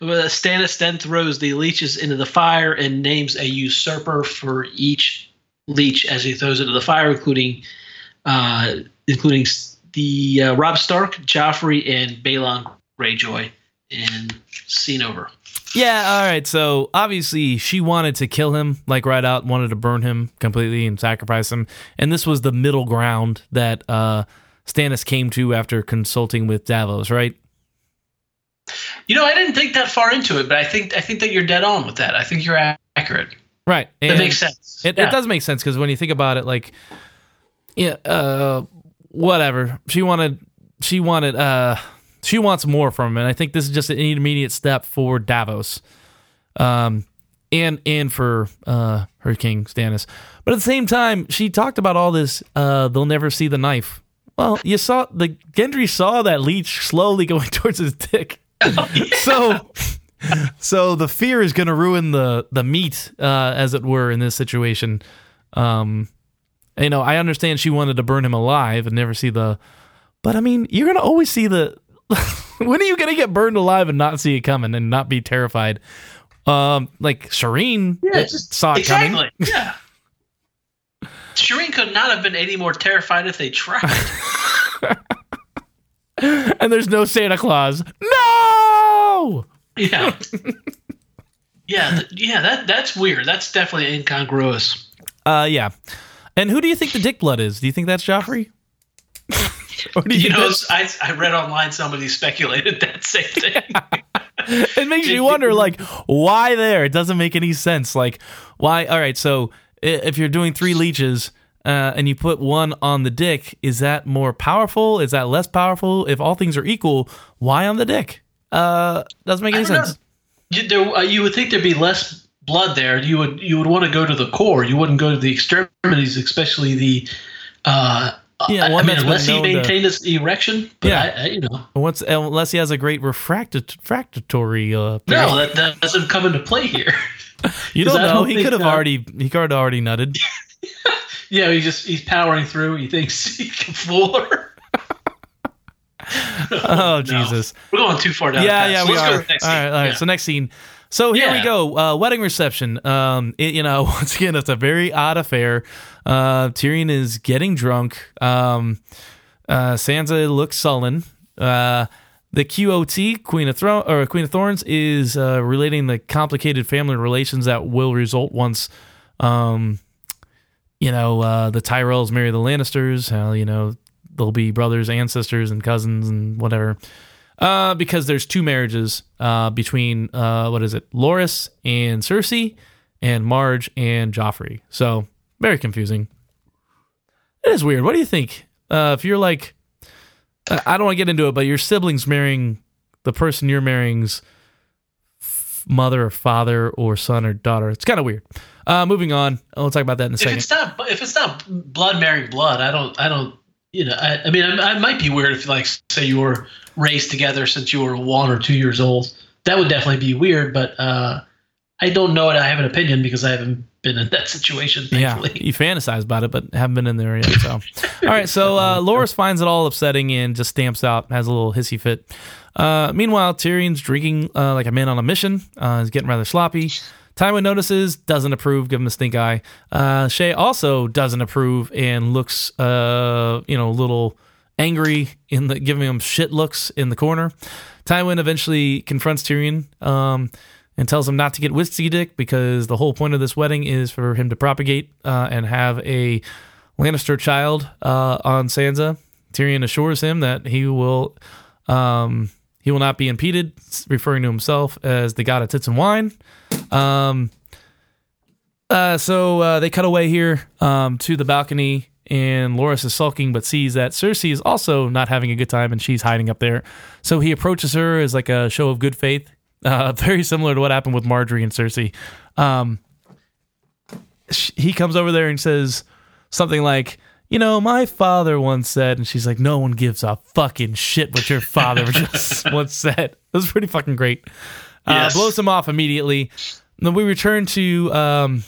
uh, Stannis then throws the leeches into the fire and names a usurper for each leech as he throws it into the fire, including uh, including the uh, Robb Stark, Joffrey, and Balon Greyjoy, and scene over. Yeah, all right. So obviously she wanted to kill him, like right out, wanted to burn him completely and sacrifice him. And this was the middle ground that uh, Stannis came to after consulting with Davos, right? You know, I didn't think that far into it, but I think I think that you're dead on with that. I think you're accurate. Right. And that makes sense. It, yeah. it does make sense because when you think about it, like, yeah, uh, whatever. She wanted, she wanted, uh, she wants more from him, and I think this is just an immediate step for Davos, um, and and for uh, her king Stannis. But at the same time, she talked about all this. Uh, they'll never see the knife. Well, you saw the Gendry saw that leech slowly going towards his dick. Oh, yeah. So, so the fear is going to ruin the the meat, uh, as it were, in this situation. Um, you know, I understand she wanted to burn him alive and never see the, but I mean, you're going to always see the when are you gonna get burned alive and not see it coming and not be terrified? Um, like Shireen yeah, just, saw it exactly. coming. Yeah. Shireen could not have been any more terrified if they tried. and there's no Santa Claus. No. Yeah. yeah, th- yeah. That that's weird. That's definitely incongruous. Uh, yeah. And who do you think the dick blood is? Do you think that's Joffrey? you, you know, I, I read online somebody speculated that same thing. it makes you wonder, like, why there? It doesn't make any sense. Like, why? All right, so if you're doing three leeches uh, and you put one on the dick, is that more powerful? Is that less powerful? If all things are equal, why on the dick? Uh, doesn't make any sense. You, there, uh, you would think there'd be less blood there. You would you would want to go to the core. You wouldn't go to the extremities, especially the uh, yeah, I mean, unless he maintained his erection. yeah, I, I, you know, once unless he has a great refractory. Uh, no, that, that doesn't come into play here. you don't know. Don't he could have already. He could have already nutted. yeah, he just he's powering through. He thinks he can fool her. oh Jesus! We're going too far down. Yeah, yeah, so we are. All right, all right. Yeah. So next scene. So here yeah. we go. Uh, wedding reception. Um, it, you know, once again, it's a very odd affair. Uh, Tyrion is getting drunk. Um, uh, Sansa looks sullen. Uh, the QOT, Queen of Throne or Queen of Thorns, is uh, relating the complicated family relations that will result once, um, you know, uh, the Tyrells marry the Lannisters. How you know they'll be brothers and sisters and cousins and whatever. Uh, because there's two marriages uh, between uh, what is it, Loras and Cersei, and Marge and Joffrey. So very confusing. It is weird. What do you think? Uh, if you're like, I don't want to get into it, but your siblings marrying the person you're marrying's mother or father or son or daughter, it's kind of weird. Uh, moving on. We'll talk about that in a if second. It's not, if it's not blood marrying blood, I don't, I don't, you know, I, I mean, I, I might be weird if, like, say you were raised together since you were one or two years old. That would definitely be weird, but uh, I don't know it. I have an opinion because I haven't been in that situation. Thankfully. Yeah, you fantasize about it, but haven't been in there yet. So, all right. So uh, Loras finds it all upsetting and just stamps out, has a little hissy fit. Uh, meanwhile, Tyrion's drinking uh, like a man on a mission. Uh, he's getting rather sloppy. Tywin notices, doesn't approve, give him a stink eye. Uh, Shae also doesn't approve and looks, uh, you know, a little angry in the giving him shit looks in the corner. Tywin eventually confronts Tyrion um, and tells him not to get whiskey dick because the whole point of this wedding is for him to propagate uh, and have a Lannister child uh, on Sansa. Tyrion assures him that he will um, he will not be impeded, referring to himself as the god of tits and wine. Um, uh, so uh, they cut away here um, to the balcony and Loras is sulking but sees that Cersei is also not having a good time and she's hiding up there. So he approaches her as like a show of good faith, uh, very similar to what happened with Margaery and Cersei. Um, he comes over there and says something like, you know, my father once said, and she's like, no one gives a fucking shit what your father just once said. It was pretty fucking great. Uh, yes. Blows him off immediately. then we return to um,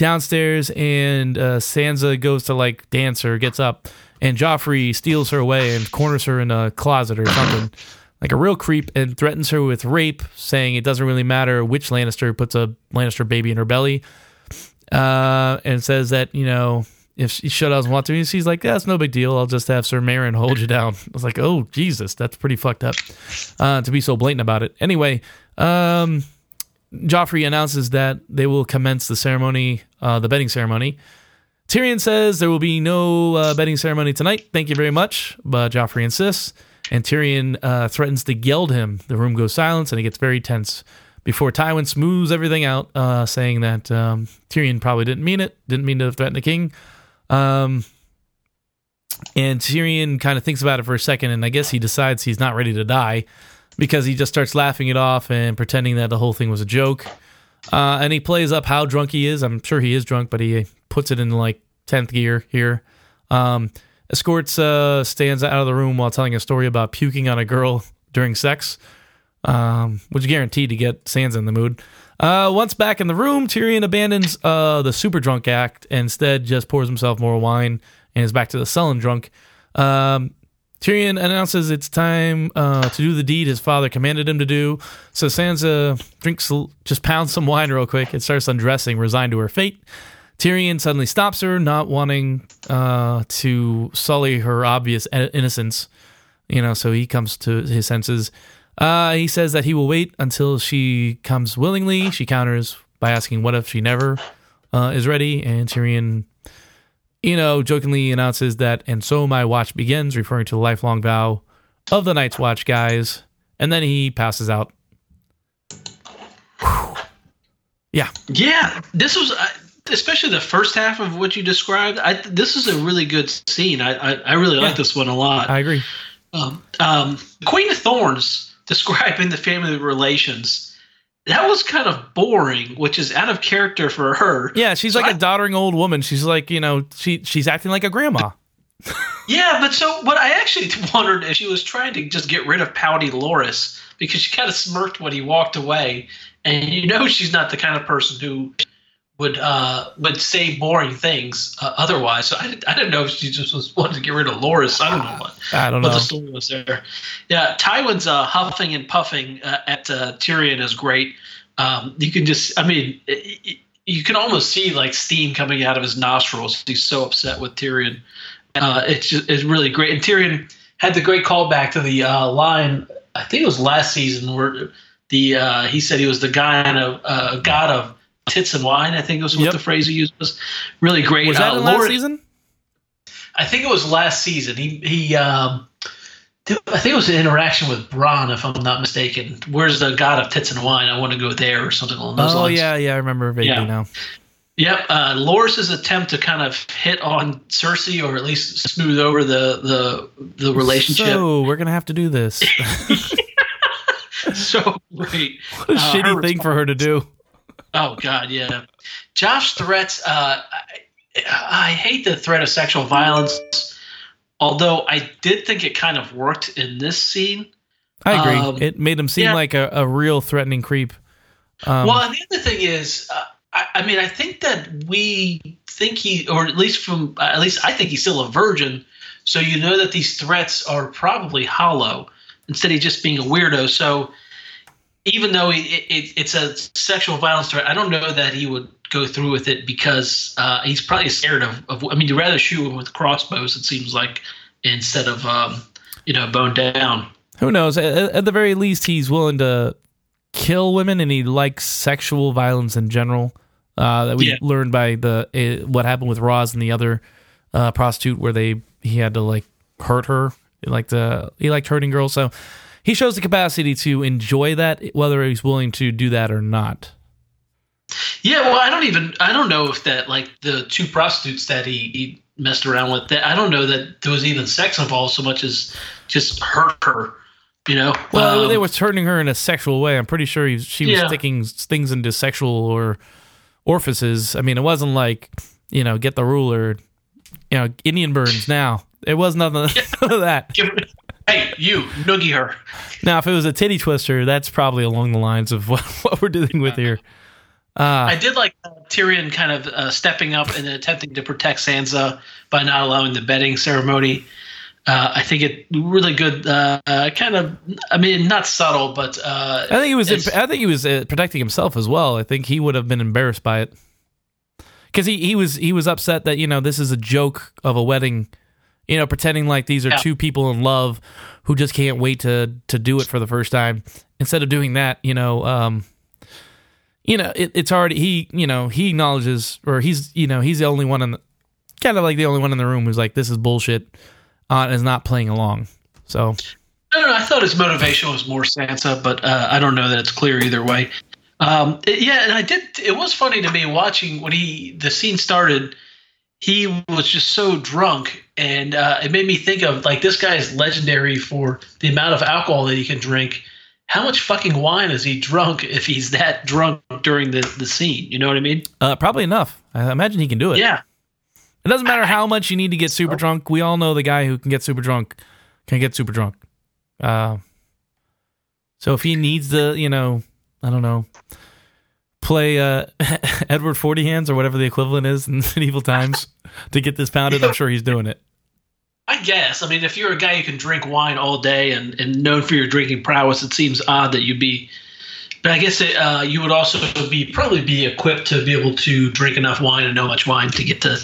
downstairs and uh, Sansa goes to like dance or gets up, and Joffrey steals her away and corners her in a closet or something. like a real creep and threatens her with rape, saying it doesn't really matter which Lannister puts a Lannister baby in her belly. Uh, and says that, you know, if she doesn't want to, she's like, yeah, no big deal. I'll just have Sir Meryn hold you down. I was like, oh Jesus, that's pretty fucked up uh, to be so blatant about it. Anyway, um, Joffrey announces that they will commence the ceremony, uh, the bedding ceremony. Tyrion says there will be no uh, bedding ceremony tonight. Thank you very much, but Joffrey insists, and Tyrion uh, threatens to geld him. The room goes silent, and it gets very tense before Tywin smooths everything out, uh, saying that um, Tyrion probably didn't mean it, didn't mean to threaten the king. Um, and Tyrion kind of thinks about it for a second, and I guess he decides he's not ready to die because he just starts laughing it off and pretending that the whole thing was a joke. Uh, and he plays up how drunk he is. I'm sure he is drunk, but he puts it in like 10th gear here. Um, escorts uh, Sansa out of the room while telling a story about puking on a girl during sex um, which guaranteed to get Sansa in the mood. Uh, once back in the room, Tyrion abandons uh, the super drunk act and instead just pours himself more wine and is back to the sullen drunk. Um, Tyrion announces it's time uh, to do the deed his father commanded him to do. So Sansa drinks, just pounds some wine real quick and starts undressing, resigned to her fate. Tyrion suddenly stops her, not wanting uh, to sully her obvious innocence. You know, so he comes to his senses. Uh, he says that he will wait until she comes willingly. She counters by asking, "What if she never uh, is ready?" And Tyrion, you know, jokingly announces that, "And so my watch begins," referring to the lifelong vow of the Night's Watch guys. And then he passes out. Whew. Yeah, yeah. This was. Uh, especially the first half of what you described, I, this is a really good scene. I I, I really yeah. like this one a lot. I agree. Um, um, Queen of Thorns describing the family relations that was kind of boring, which is out of character for her. Yeah, she's so like I, a doddering old woman. She's like, you know, she she's acting like a grandma. yeah, but so what I actually wondered if she was trying to just get rid of pouty Loras because she kind of smirked when he walked away, and you know she's not the kind of person who would uh, would say boring things uh, otherwise. So I, I didn't know if she just was wanting to get rid of Loras. I don't know what. I don't know. But the story was there. Yeah, Tywin's uh, huffing and puffing uh, at uh, Tyrion is great. Um, you can just, I mean, it, it, you can almost see like steam coming out of his nostrils. He's so upset with Tyrion. Uh, it's just, it's really great. And Tyrion had the great callback to the line. I think it was last season where the he said he was the guy and a god of tits and wine. I think was what yep. the phrase he used was really great. Was that uh, last season? I think it was last season. He he. Um, I think it was an interaction with Bronn, if I'm not mistaken. Where's the god of tits and wine? I want to go there, or something along those oh, lines. Oh yeah, yeah, I remember vaguely yeah. now. Yep, uh, Loras's attempt to kind of hit on Cersei, or at least smooth over the the the relationship. So we're gonna have to do this. so great. what a uh, shitty thing for her to do. Oh God, yeah. Josh threats. Uh, I, I hate the threat of sexual violence, although I did think it kind of worked in this scene. I agree. Um, it made him seem yeah. like a, a, real threatening creep. Um, well, and the other thing is, uh, I, I, mean, I think that we think he, or at least from, uh, at least I think he's still a virgin. So you know that these threats are probably hollow instead of just being a weirdo. So even though it, it, it's a sexual violence threat, I don't know that he would go through with it because uh, he's probably scared of, of. I mean, you'd rather shoot him with crossbows. It seems like instead of um, you know bone down. Who knows? At, at, the very least, he's willing to kill women, and he likes sexual violence in general. Uh, that we yeah. learned by the uh, what happened with Ros and the other uh, prostitute, where they he had to like hurt her. He liked uh, he liked hurting girls. So he shows the capacity to enjoy that, whether he's willing to do that or not. Yeah, well, I don't even I don't know if that like the two prostitutes that he, he messed around with that I don't know that there was even sex involved so much as just hurt her. You know, well, um, they were turning her in a sexual way. I'm pretty sure he, she was yeah. sticking things into sexual or orifices. I mean, it wasn't like you know, get the ruler, you know, Indian burns. Now it was nothing of that. Hey, you, noogie her. Now, if it was a titty twister, that's probably along the lines of what, what we're dealing with here. Uh, I did like uh, Tyrion kind of uh, stepping up and attempting to protect Sansa by not allowing the bedding ceremony. Uh, I think it really good, uh, uh, kind of. I mean, not subtle, but I think he was. I think he was protecting himself as well. I think he would have been embarrassed by it because he he was he was upset that you know this is a joke of a wedding, you know, pretending like these are Yeah. two people in love who just can't wait to to do it for the first time. Instead of doing that, you know, um, you know, it, it's already he, you know, he acknowledges or he's you know he's the only one in the kind of like the only one in the room who's like this is bullshit, uh, and is not playing along. So I don't know. I thought his motivation was more Sansa, but uh, I don't know that it's clear either way. Um, it- yeah, and I did. It was funny to me watching when he the scene started. He was just so drunk, and uh, it made me think of like this guy is legendary for the amount of alcohol that he can drink. How much fucking wine is he drunk if he's that drunk during the, the scene? You know what I mean? uh, probably enough. I imagine he can do it. Yeah. It doesn't matter how much you need to get super drunk. We all know the guy who can get super drunk can get super drunk. Uh, so if he needs the you know, I don't know, play uh, Edward Forty Hands or whatever the equivalent is in medieval times to get this pounded, I'm sure he's doing it. I guess. I mean, if you're a guy who can drink wine all day and, and known for your drinking prowess, it seems odd that you'd be. But I guess it, uh, you would also be probably be equipped to be able to drink enough wine and know much wine to get to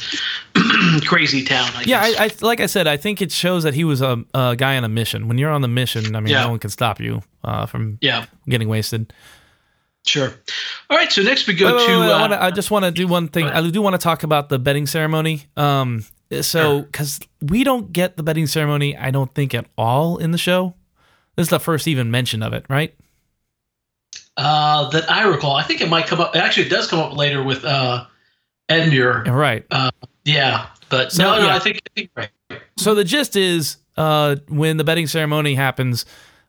crazy town. I Yeah, guess. I, I like I said, I think it shows that he was a, a guy on a mission. When you're on the mission, I mean, Yeah. no one can stop you uh, from yeah, getting wasted. Sure. All right, so next we go Wait, wait, to. wait, I, uh, wanna, I just want to do one thing. I do want to talk about the bedding ceremony. Um, so because we don't get the bedding ceremony, I don't think at all in the show. This is the first even mention of it, right? uh, that I recall, I think it might come up. Actually, it does come up later with uh, Edmure. Right. Yeah, but So, no, no, yeah. I think, I think right. So the gist is, uh, when the bedding ceremony happens,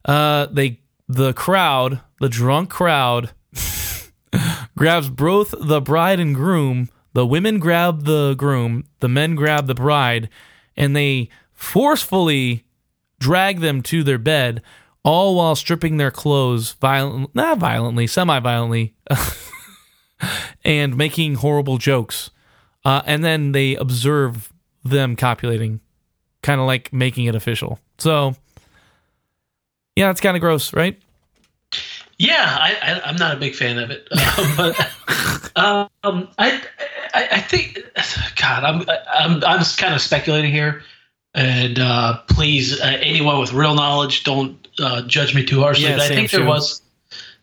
uh, they the crowd, the drunk crowd, grabs both the bride and groom. The women grab the groom, the men grab the bride, and they forcefully drag them to their bed, all while stripping their clothes violent, not violently, semi-violently, and making horrible jokes. Uh, and then they observe them copulating, kind of like making it official. So, yeah, it's kind of gross, right? Yeah, I, I, I'm not a big fan of it, uh, but um, I, I, I think, God, I'm, I'm, I'm just kind of speculating here, and uh, please, uh, anyone with real knowledge, don't uh, judge me too harshly. Yeah, but I think there Shu. was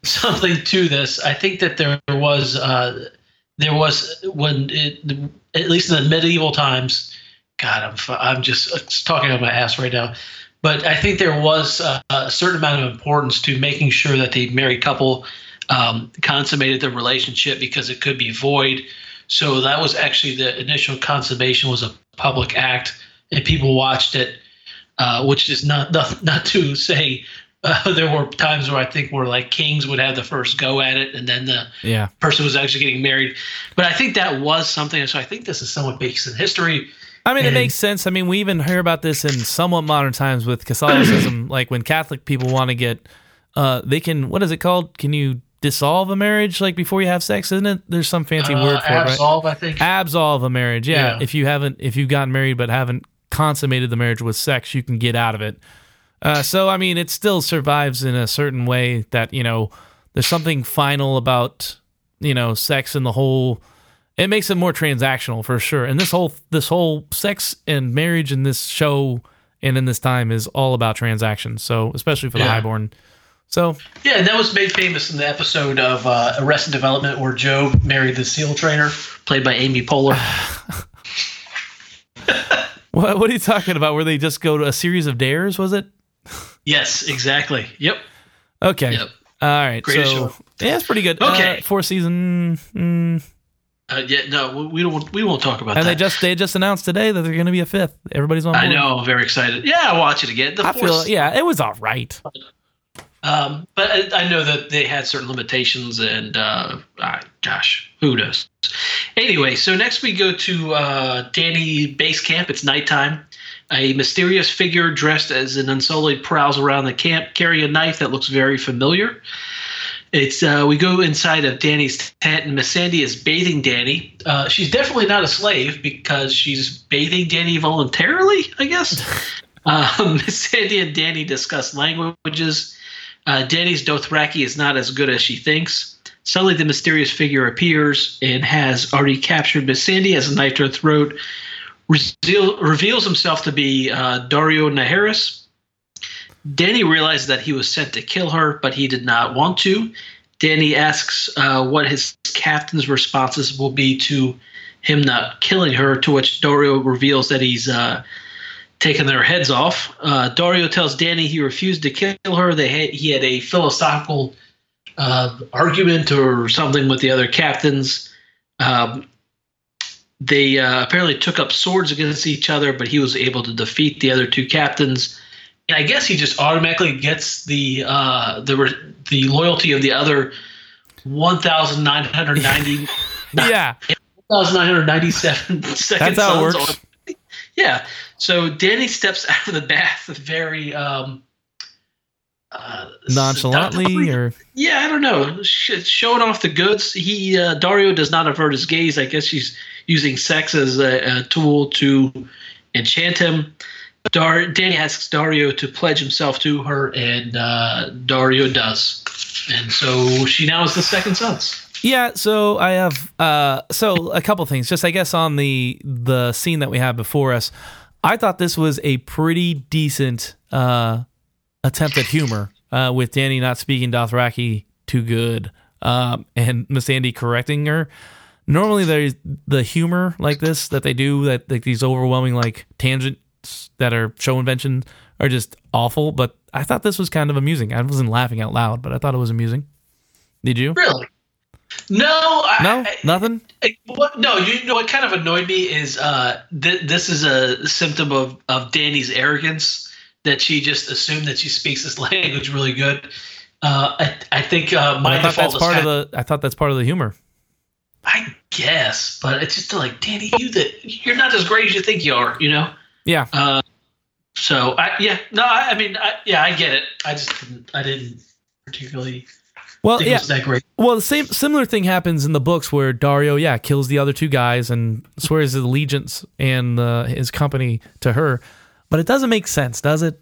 something to this. I think that there was, uh, there was when it, at least in the medieval times. God, I'm, I'm just talking on my ass right now but I think there was a, a certain amount of importance to making sure that the married couple um, consummated the relationship because it could be void. So that was actually the initial consummation was a public act, and people watched it, uh, which is not not, not to say. Uh, there were times where I think where like kings would have the first go at it, and then the Yeah. person was actually getting married. But I think that was something. So I think this is somewhat based in history. I mean, it makes sense. I mean, we even hear about this in somewhat modern times with Catholicism. like when Catholic people want to get, uh, they can. What is it called? Can you dissolve a marriage like before you have sex? Isn't it? There's some fancy Uh, word for it, right? absolve, I think. Absolve a marriage. Yeah. Yeah. If you haven't, if you've gotten married but haven't consummated the marriage with sex, you can get out of it. Uh, so I mean, it still survives in a certain way that you know there's something final about you know sex and the whole. It makes it more transactional for sure. And this whole this whole sex and marriage in this show and in this time is all about transactions. So especially for the Yeah. highborn. So Yeah, and that was made famous in the episode of uh, Arrested Development where Joe married the SEAL trainer, played by Amy Poehler. what what are you talking about? Where they just go to a series of dares? Was it? yes, exactly. Yep. Okay. Yep. All right. Greatest so show. yeah, it's pretty good. Okay. Uh, four season. Mm, Uh, yeah, no, we don't. We won't talk about and that. they just they just announced today that they're going to be a fifth. Everybody's on board. I know. I'm very excited. Yeah, I'll watch it again. The I feel yeah, it was all right. Um, but I, I know that they had certain limitations, and uh, ah, gosh, who knows? Anyway, so next we go to uh, Danny base camp. It's nighttime. A mysterious figure dressed as an unsullied prowls around the camp, carrying a knife that looks very familiar. It's uh, we go inside of Danny's tent, and Missandei is bathing Danny. Uh, she's definitely not a slave because she's bathing Danny voluntarily, I guess. um, Missandei and Danny discuss languages. Uh, Danny's Dothraki is not as good as she thinks. Suddenly, the mysterious figure appears and has already captured Missandei, has a knife to her throat, reveal, reveals himself to be uh, Daario Naharis. Danny realizes that he was sent to kill her, but he did not want to. Danny asks uh, what his captain's responses will be to him not killing her, to which Daario reveals that he's uh, taken their heads off. Uh, Daario tells Danny he refused to kill her. They had, he had a philosophical uh, argument or something with the other captains. Um, they uh, apparently took up swords against each other, but he was able to defeat the other two captains. And I guess he just automatically gets the uh, the the loyalty of the other one thousand nine hundred ninety. yeah. 1,997 second That's how it works. on- Yeah. So Danny steps out of the bath very um, uh, Nonchalantly, or Yeah, I don't know. Sh- showing off the goods. He uh, Daario does not avert his gaze. I guess she's using sex as a, a tool to enchant him. Dar- Danny asks Daario to pledge himself to her, and uh, Daario does. And so she now is the second sons. Yeah, so I have uh so a couple things. Just I guess on the the scene that we have before us, I thought this was a pretty decent uh attempt at humor uh with Danny not speaking Dothraki too good um and Missandei correcting her. Normally there's the humor like this that they do that like these overwhelming like tangents that are show invention are just awful, but I thought this was kind of amusing. I wasn't laughing out loud, but I thought it was amusing. Did you? Really? No, No, I- nothing. I- what, no, you know what kind of annoyed me is uh, th- this is a symptom of, of Danny's arrogance that she just assumed that she speaks this language really good. Uh, I, I think uh, my I thought default that's part of the. I thought that's part of the humor. I guess, but it's just like Danny, you that you're not as great as you think you are, you know. Yeah, Uh, so I, yeah, no, I, I mean, I, yeah, I get it. I just didn't, I didn't particularly well, think yeah. it was that great. Well, the same similar thing happens in the books where Daario, yeah, kills the other two guys and swears his allegiance and uh, his company to her, but it doesn't make sense, does it?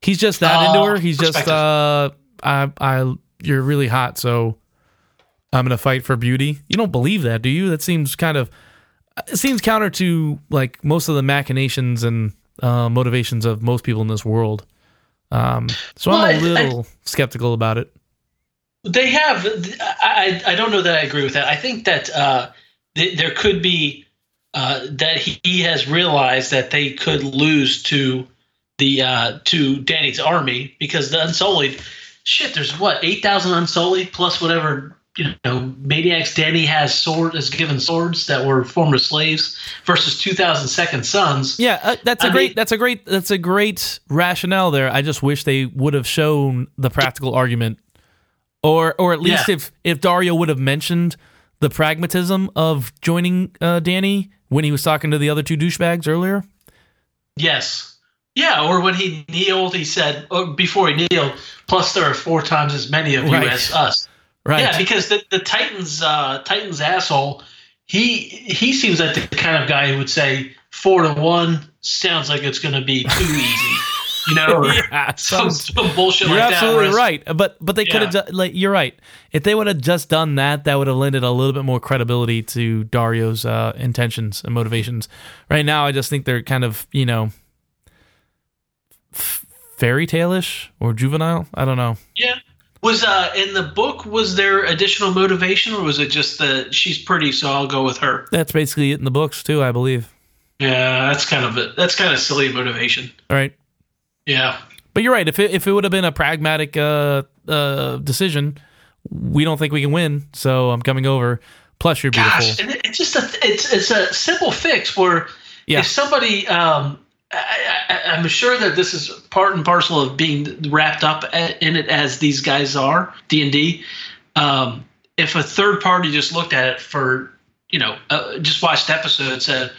He's just that into Uh, her. He's just, uh, I, I, you're really hot, so I'm gonna fight for beauty. You don't believe that, do you? That seems kind of, it seems counter to like most of the machinations and uh, motivations of most people in this world. Um, so Well, I'm a little skeptical about it. They have. I, I I don't know that I agree with that. I think that uh, th- there could be uh, that he, he has realized that they could lose to the uh, to Danny's army because the Unsullied. Shit, there's what eight thousand Unsullied plus whatever you know maniacs Danny has sword has given swords that were former slaves versus two thousand second sons. Yeah, uh, that's a great. mean- that's a great. That's a great rationale there. I just wish they would have shown the practical argument, or or at least Yeah. if if Daario would have mentioned the pragmatism of joining uh, Danny when he was talking to the other two douchebags earlier. Yes. Yeah, or when he kneeled, he said, or before he kneeled, plus there are four times as many of you Right. as us. Right. Yeah, because the, the Titans uh, Titans asshole, he he seems like the kind of guy who would say four to one sounds like it's going to be too easy, you know, Yeah, some, some bullshit You're like absolutely whereas- right, but but they could have like you're right. If they would have just done that, that would have lended a little bit more credibility to Daario's uh, intentions and motivations. Right now, I just think they're kind of you know f- fairy tale-ish or juvenile. I don't know. Yeah. Was uh in the book was there additional motivation or was it just that she's pretty so I'll go with her? That's basically it in the books too, I believe. Yeah, that's kind of it. That's kind of silly motivation. All right, Yeah. but you're right. If it if it would have been a pragmatic uh, uh, decision, we don't think we can win. So I'm coming over. Plus, you're beautiful. Gosh, and it's just a it's it's a simple fix where Yeah. if somebody um I, I, I'm sure that this is part and parcel of being wrapped up in it as these guys are D and D. Um, if a third party just looked at it for you know uh, just watched the episode and said,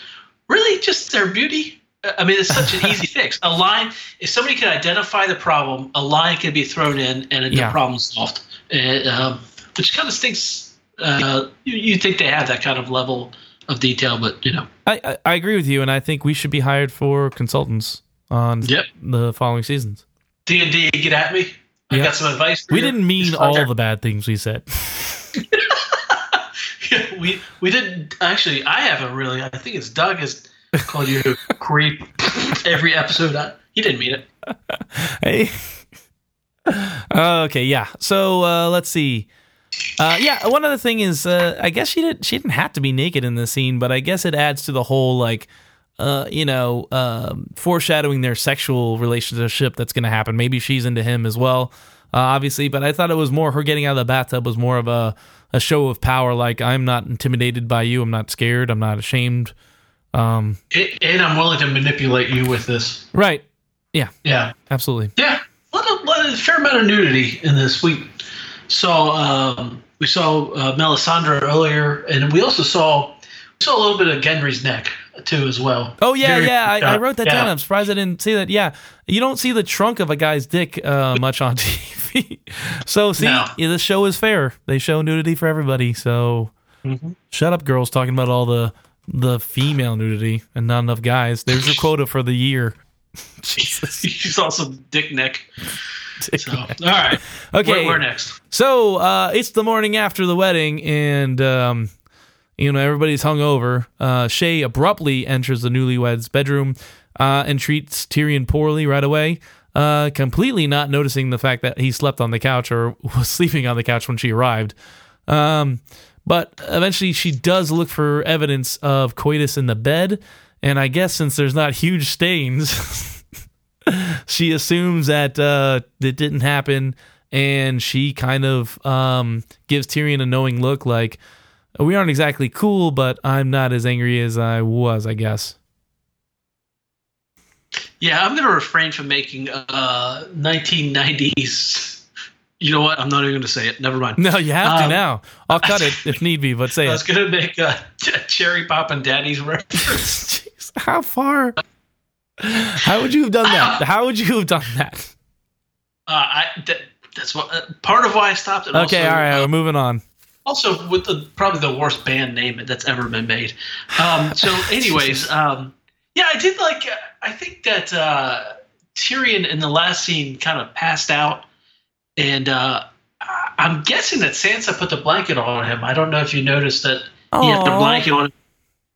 really just their beauty. I mean, it's such an easy fix. A line, if somebody could identify the problem, a line could be thrown in and Yeah. the problem's solved. And, um, which kind of stinks. Uh, you, you think they have that kind of level of detail, but you know. I, I I agree with you, and I think we should be hired for consultants on Yep. the following seasons. D and D, get at me. I Yeah. got some advice. We you. didn't mean all the bad things we said. Yeah, we we didn't actually. I haven't really. I think it's Doug has called you a creep every episode. I, he didn't mean it. hey. okay, yeah. So uh, let's see. Uh, yeah, one other thing is, uh, I guess she didn't. She didn't have to be naked in this scene, but I guess it adds to the whole like, uh, you know, um, foreshadowing their sexual relationship that's going to happen. Maybe she's into him as well, uh, obviously. But I thought it was more her getting out of the bathtub was more of a a show of power. Like I'm not intimidated by you. I'm not scared. I'm not ashamed. Um, A- And I'm willing to manipulate you with this. right. Yeah. Yeah. Absolutely. Yeah, a, lot fair amount of nudity in this. We saw um, we saw uh, Melisandre earlier, and we also saw we saw a little bit of Gendry's neck too as well. Oh yeah, Very- yeah. I, I wrote that yeah. down. I'm surprised I didn't see that. Yeah, you don't see the trunk of a guy's dick uh, much on TV. so see, No. yeah, this show is fair. They show nudity for everybody. So Mhm. shut up, girls, talking about all the the female nudity and not enough guys. There's your quota for the year. Jesus. you saw some dick neck. So, all right. Okay. Where next? So uh, it's the morning after the wedding, and um, you know everybody's hungover. Uh, Shae abruptly enters the newlyweds' bedroom uh, and treats Tyrion poorly right away, uh, completely not noticing the fact that he slept on the couch or was sleeping on the couch when she arrived. Um, but eventually, she does look for evidence of coitus in the bed, and I guess since there's not huge stains. She assumes that uh, it didn't happen, and she kind of um, gives Tyrion a knowing look, like we aren't exactly cool, but I'm not as angry as I was, I guess. Yeah, I'm going to refrain from making uh, 1990s. You know what? I'm not even going to say it. Never mind. No, you have to Um, now. I'll cut it if need be, but say it. I it. was going to make a Cherry Poppin' Daddies reference. Jeez, how far? How would you have done that? How would you have done that? Uh, I that, that's what uh, part of why I stopped. it. Okay, also, all right, uh, we're moving on. also with the probably the worst band name that's ever been made. Um, so, anyways, um, yeah, I did like. Uh, I think that uh, Tyrion in the last scene kind of passed out, and uh, I'm guessing that Sansa put the blanket on him. I don't know if you noticed that he had the blanket on him.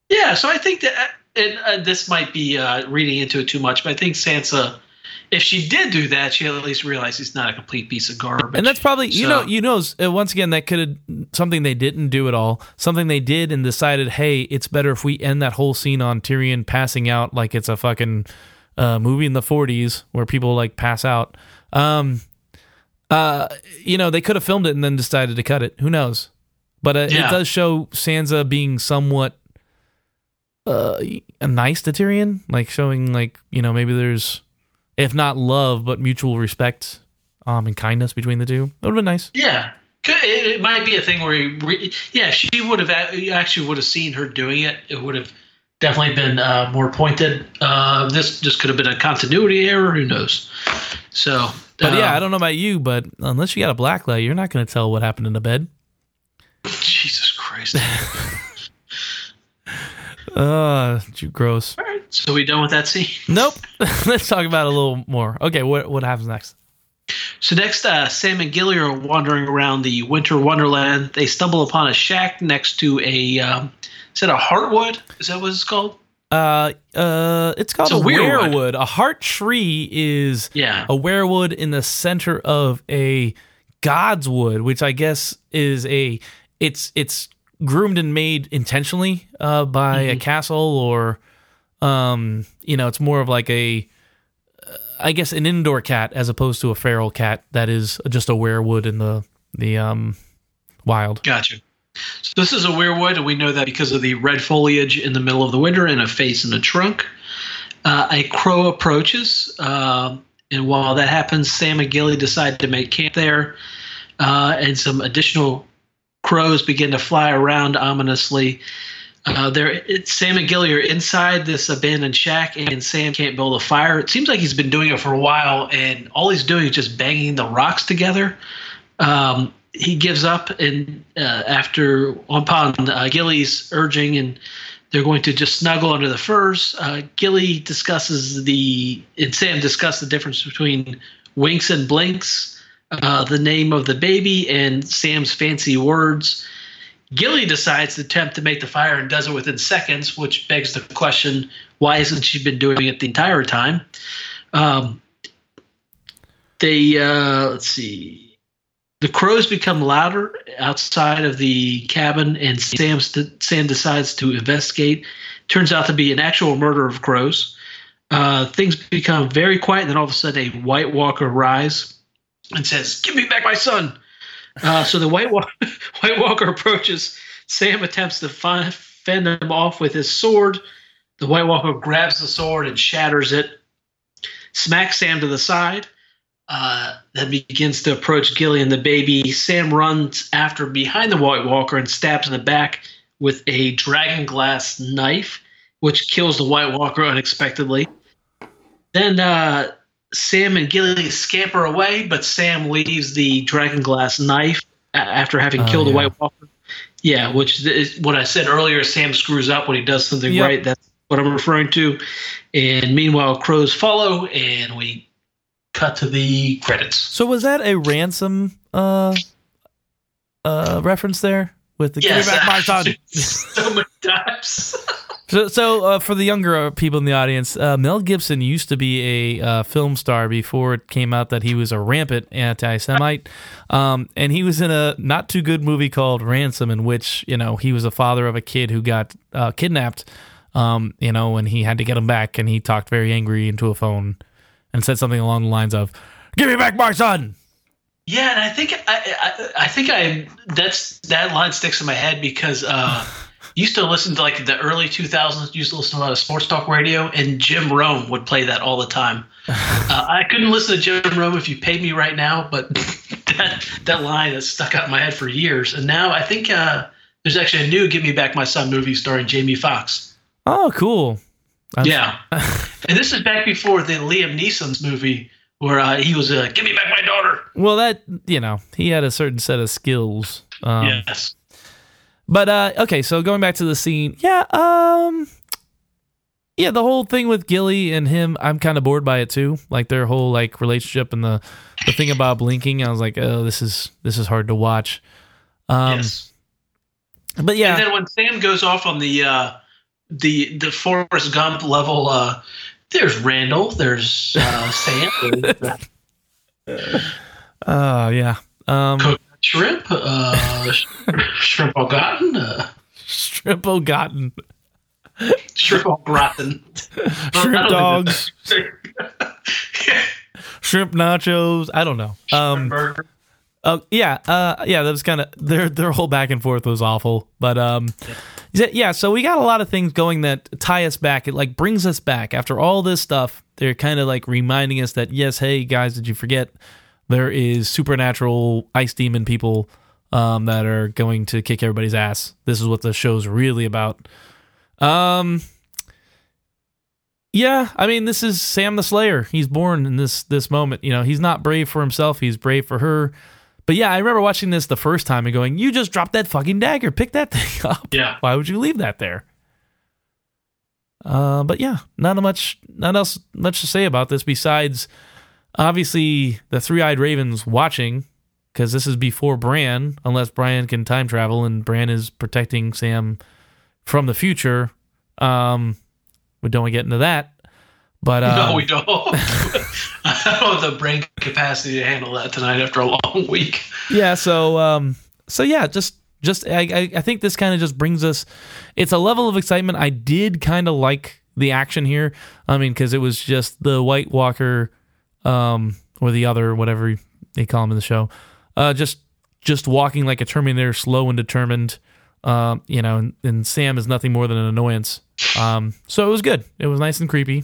Yeah, so I think that, and uh, this might be uh, reading into it too much, but I think Sansa. If she did do that, she at least realized he's not a complete piece of garbage. And that's probably you So- know you know uh, once again that could have something they didn't do at all. Something they did and decided, hey, it's better if we end that whole scene on Tyrion passing out like it's a fucking uh, movie in the 40s where people like pass out. Um, uh, you know they could have filmed it and then decided to cut it. Who knows? But uh, it does show Sansa being somewhat uh a nice to Tyrion, like showing like you know maybe there's if not love but mutual respect um and kindness between the two. That would have been nice. Yeah, it, it might be a thing where, he re- yeah, she would have you actually would have seen her doing it. It would have definitely been uh, more pointed. Uh, this just could have been a continuity error. Who knows? So, But yeah, um, I don't know about you, but unless you got a black light, you're not going to tell what happened in the bed. Jesus Christ! Uh, you gross. All right, so we done with that scene. Nope. Let's talk about it a little more. Okay, what what happens next? So next, uh, Sam and Gilly are wandering around the winter wonderland. They stumble upon a shack next to a. Um, is that a heartwood? Is that what it's called? Uh, uh, it's called It's a a weirwood. A heart tree is Yeah. a weirwood in the center of a god's wood, which I guess is a it's it's groomed and made intentionally uh, by a castle or um you know it's more of like a uh, guess an indoor cat as opposed to a feral cat that is just a weirwood in the the um wild. Gotcha. So this is a weirwood, and we know that because of the red foliage in the middle of the winter and a face in the trunk. Uh, a crow approaches, uh, and while that happens, Sam and Gilly decide to make camp there, uh, and some additional crows begin to fly around ominously. Uh, there, Sam and Gilly are inside this abandoned shack, and Sam can't build a fire. It seems like he's been doing it for a while, and all he's doing is just banging the rocks together. Um, he gives up, and uh, after upon uh, Gilly's urging, and they're going to just snuggle under the furs. Uh, Gilly discusses the and Sam discuss the difference between winks and blinks. Uh, the name of the baby and Sam's fancy words. Gilly decides to attempt to make the fire and does it within seconds, which begs the question why hasn't she been doing it the entire time? Um, they, uh, let's see, the crows become louder outside of the cabin, and Sam, Sam decides to investigate. Turns out to be an actual murder of crows. Uh, things become very quiet, and then all of a sudden, a White Walker rise and says, "Give me back my son." Uh, so the White, Walker, White Walker approaches. Sam attempts to fend him off with his sword. The White Walker grabs the sword and shatters it, smacks Sam to the side, uh, then begins to approach Gilly and the baby. Sam runs after behind the White Walker and stabs in the back with a dragon glass knife, which kills the White Walker unexpectedly. Then uh, Sam and Gilly scamper away, but Sam leaves the dragon glass knife after having oh, killed yeah. the White Walker. Yeah, which is what I said earlier. Sam screws up when he does something yep. right. That's what I'm referring to. And meanwhile, crows follow, and we cut to the credits. So was that a ransom uh, uh, reference there with the yes, give back my son? so many times. So, so uh, for the younger people in the audience, uh, Mel Gibson used to be a uh, film star before it came out that he was a rampant anti-Semite, um, and he was in a not too good movie called Ransom, in which you know he was a father of a kid who got uh, kidnapped, um, you know, and he had to get him back, and he talked very angry into a phone and said something along the lines of, "Give me back my son." Yeah, and I think I, I, I think I that's that line sticks in my head because. Uh, used to listen to like the early 2000s used to listen to a lot of sports talk radio and jim rome would play that all the time. Uh, i couldn't listen to jim rome if you paid me right now but that, that line has stuck out in my head for years. And now i think uh, there's actually a new give me back my son movie starring jamie foxx oh cool. That's- yeah. And this is back before the liam neeson's movie where uh, he was a give me back my daughter. Well that you know he had a certain set of skills. Um, yes but uh, okay, so going back to the scene, yeah, um, yeah, the whole thing with Gilly and him, I'm kind of bored by it too. Like their whole like relationship and the the thing about blinking, I was like, oh, this is this is hard to watch. Um, yes. But yeah, and then when Sam goes off on the uh, the the Forrest Gump level, uh, there's Randall, there's uh, Sam. Oh uh, yeah. Um, shrimp, uh, shrimp au gratin, uh, shrimp au gratin, shrimp gratin, shrimp dogs, shrimp nachos. I don't know. Um, burger. Uh, yeah, uh, yeah, that was kind of their their whole back and forth was awful, but um, yeah, so we got a lot of things going that tie us back. It like brings us back after all this stuff. They're kind of like reminding us that yes, hey guys, did you forget there is supernatural ice demon people um, that are going to kick everybody's ass. This is what the show's really about. Um, yeah, I mean, this is Sam the Slayer. He's born in this this moment. You know, he's not brave for himself. He's brave for her. But yeah, I remember watching this the first time and going, "You just dropped that fucking dagger. Pick that thing up. Yeah. Why would you leave that there?" Uh, but yeah, not much, not else much to say about this besides obviously the three-eyed raven's watching because this is before Bran, unless Bran can time travel and Bran is protecting Sam from the future. Um, we don't get into that, but uh, no, we don't. I don't have the brain capacity to handle that tonight after a long week. Yeah, so um, so yeah, just just I I think this kind of just brings us. It's a level of excitement. I did kind of like the action here. I mean, because it was just the White Walker um, or the other, whatever they call him in the show, uh, just just walking like a Terminator, slow and determined. Um, you know, and, and, Sam is nothing more than an annoyance. Um, so it was good. It was nice and creepy,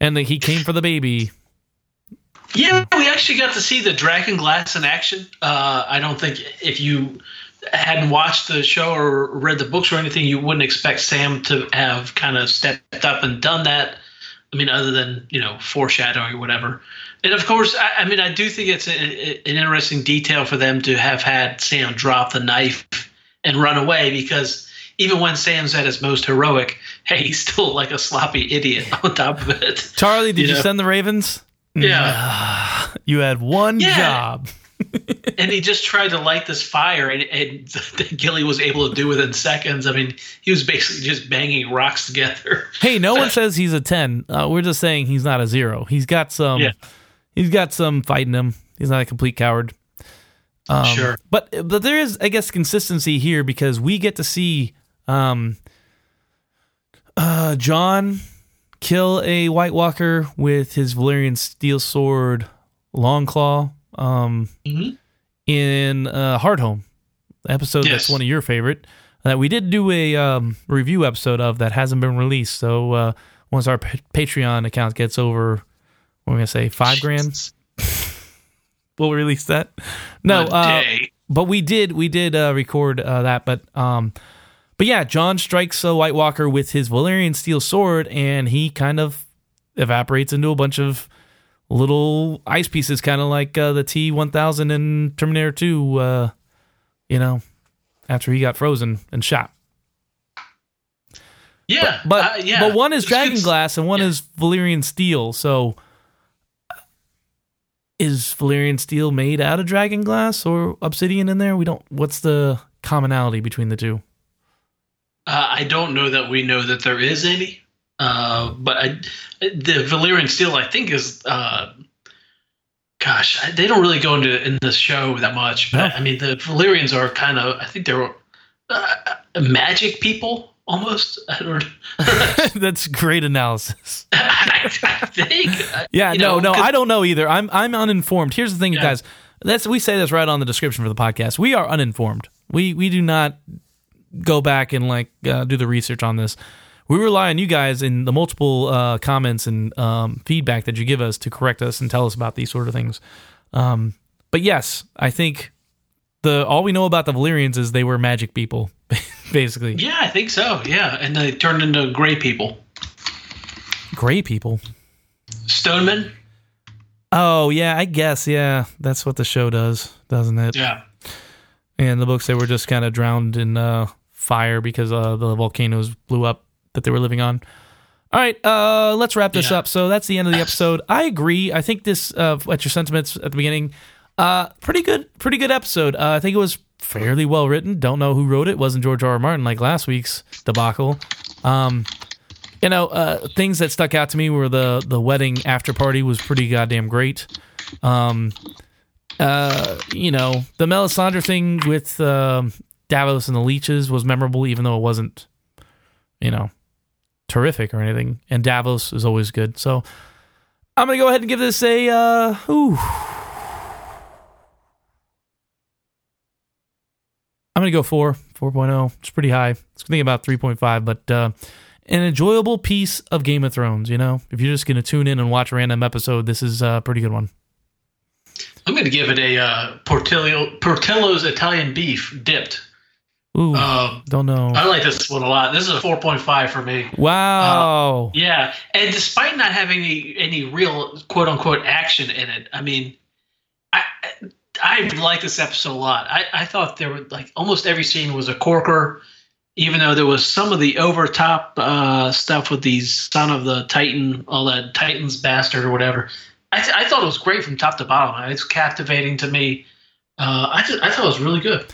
and the, he came for the baby. Yeah, we actually got to see the dragon glass in action. Uh, I don't think if you hadn't watched the show or read the books or anything, you wouldn't expect Sam to have kind of stepped up and done that. I mean, other than you know foreshadowing or whatever. And of course, I, I mean, I do think it's a, a, an interesting detail for them to have had Sam drop the knife and run away because even when Sam's at his most heroic, hey, he's still like a sloppy idiot on top of it. Charlie, did you, you know? send the Ravens? Yeah. you had one Yeah. job. And he just tried to light this fire, and, and Gilly was able to do within seconds. I mean, he was basically just banging rocks together. Hey, no one says he's a ten. Uh, we're just saying he's not a zero. He's got some. Yeah. He's got some fighting him. He's not a complete coward. Um, Sure. but but there is, I guess, consistency here because we get to see um, uh, Jon kill a White Walker with his Valyrian steel sword, Longclaw, um, Mhm. in uh, Hardhome episode. That's one of your favorite. That we did do a um, review episode of that hasn't been released. So uh, once our pa- Patreon account gets over, what am I gonna say, five grand, we'll release that. No, uh, but we did we did uh, record uh, that but um but yeah jon strikes a white walker with his valyrian steel sword and he kind of evaporates into a bunch of little ice pieces kind of like uh, the t1000 in terminator 2 uh you know after he got frozen and shot Yeah, but uh, yeah. but one is dragon glass and one yeah. is Valyrian steel so is Valyrian steel made out of dragon glass or obsidian in there we don't what's the commonality between the two Uh, I don't know that we know that there is any, uh, but I, the Valyrian steel, I think, is. Uh, gosh, I- they don't really go into in the show that much. But No. I mean, the Valyrians are kind of. I think they're uh, magic people almost. I don't. That's great analysis. I, I think. uh, Yeah, no, know, no, I don't know either. I'm I'm uninformed. Here's the thing, Yeah. guys. That's we say this right on the description for the podcast. We are uninformed. We we do not go back and like uh, do the research on this. We rely on you guys in the multiple uh, comments and um, feedback that you give us to correct us and tell us about these sort of things. Um, but yes, I think the all we know about the Valyrians is they were magic people, basically. Yeah, I think so. Yeah, and they turned into gray people. Gray people. Stonemen. Oh yeah, I guess yeah. That's what the show does, doesn't it? Yeah. And the books they were just kind of drowned in uh, fire because uh, the volcanoes blew up that they were living on. All right, uh, let's wrap this Yeah. up. So that's the end of the episode. I agree. I think this, uh, at your sentiments at the beginning, uh, pretty good, pretty good episode. Uh, I think it was fairly well written. Don't know who wrote it. Wasn't George R. R. Martin like last week's debacle. Um, you know, uh, things that stuck out to me were the the wedding after party was pretty goddamn great. Um, uh, you know, the Melisandre thing with um, Davos and the leeches was memorable, even though it wasn't, you know, terrific or anything. And Davos is always good. So I'm gonna go ahead and give this a uh, ooh. I'm gonna go four, 4.0. It's pretty high. It's thinking about 3.5, but uh, an enjoyable piece of Game of Thrones. You know, if you're just gonna tune in and watch a random episode, this is a pretty good one. I'm going to give it a uh, Portillo, Portillo's Italian beef dipped. Ooh, Um, don't know. I like this one a lot. This is a 4.5 for me. Wow. Yeah, and despite not having any, any real quote unquote action in it, I mean, I I like this episode a lot. I, I thought there were like almost every scene was a corker, even though there was some of the over top uh, stuff with these son of the Titan, all that Titan's bastard or whatever. I, th- I thought it was great from top to bottom. It's captivating to me. Uh, I th- I thought it was really good.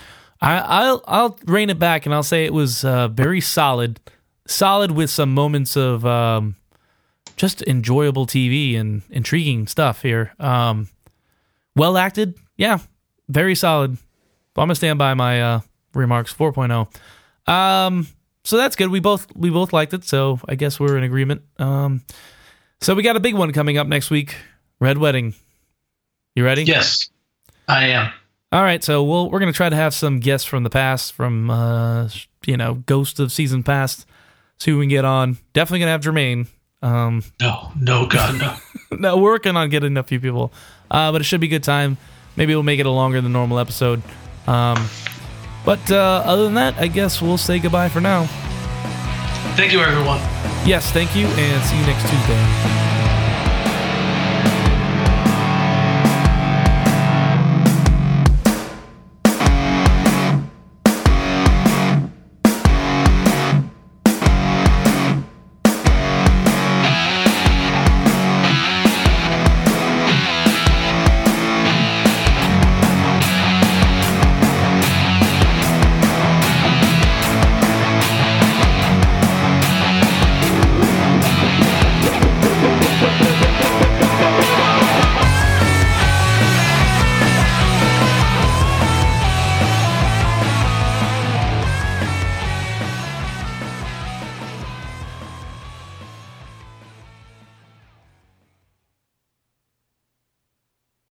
I, I'll I'll rein it back and I'll say it was uh, very solid, solid with some moments of um, just enjoyable TV and intriguing stuff here. Um, well acted, yeah, very solid. But I'm gonna stand by my uh, remarks. 4.0. Um, so that's good. We both we both liked it, so I guess we're in agreement. Um, so we got a big one coming up next week. Red Wedding. You ready? Yes, I am. All right, so we'll we're gonna try to have some guests from the past, from uh, you know, ghost of season past. See who we can get on. Definitely gonna have Jermaine. Um, No, no, God, no. no, we're working on getting a few people, uh, but it should be a good time. Maybe we'll make it a longer than normal episode. Um, but uh, other than that, I guess we'll say goodbye for now. Thank you, everyone. Yes, thank you, and see you next Tuesday.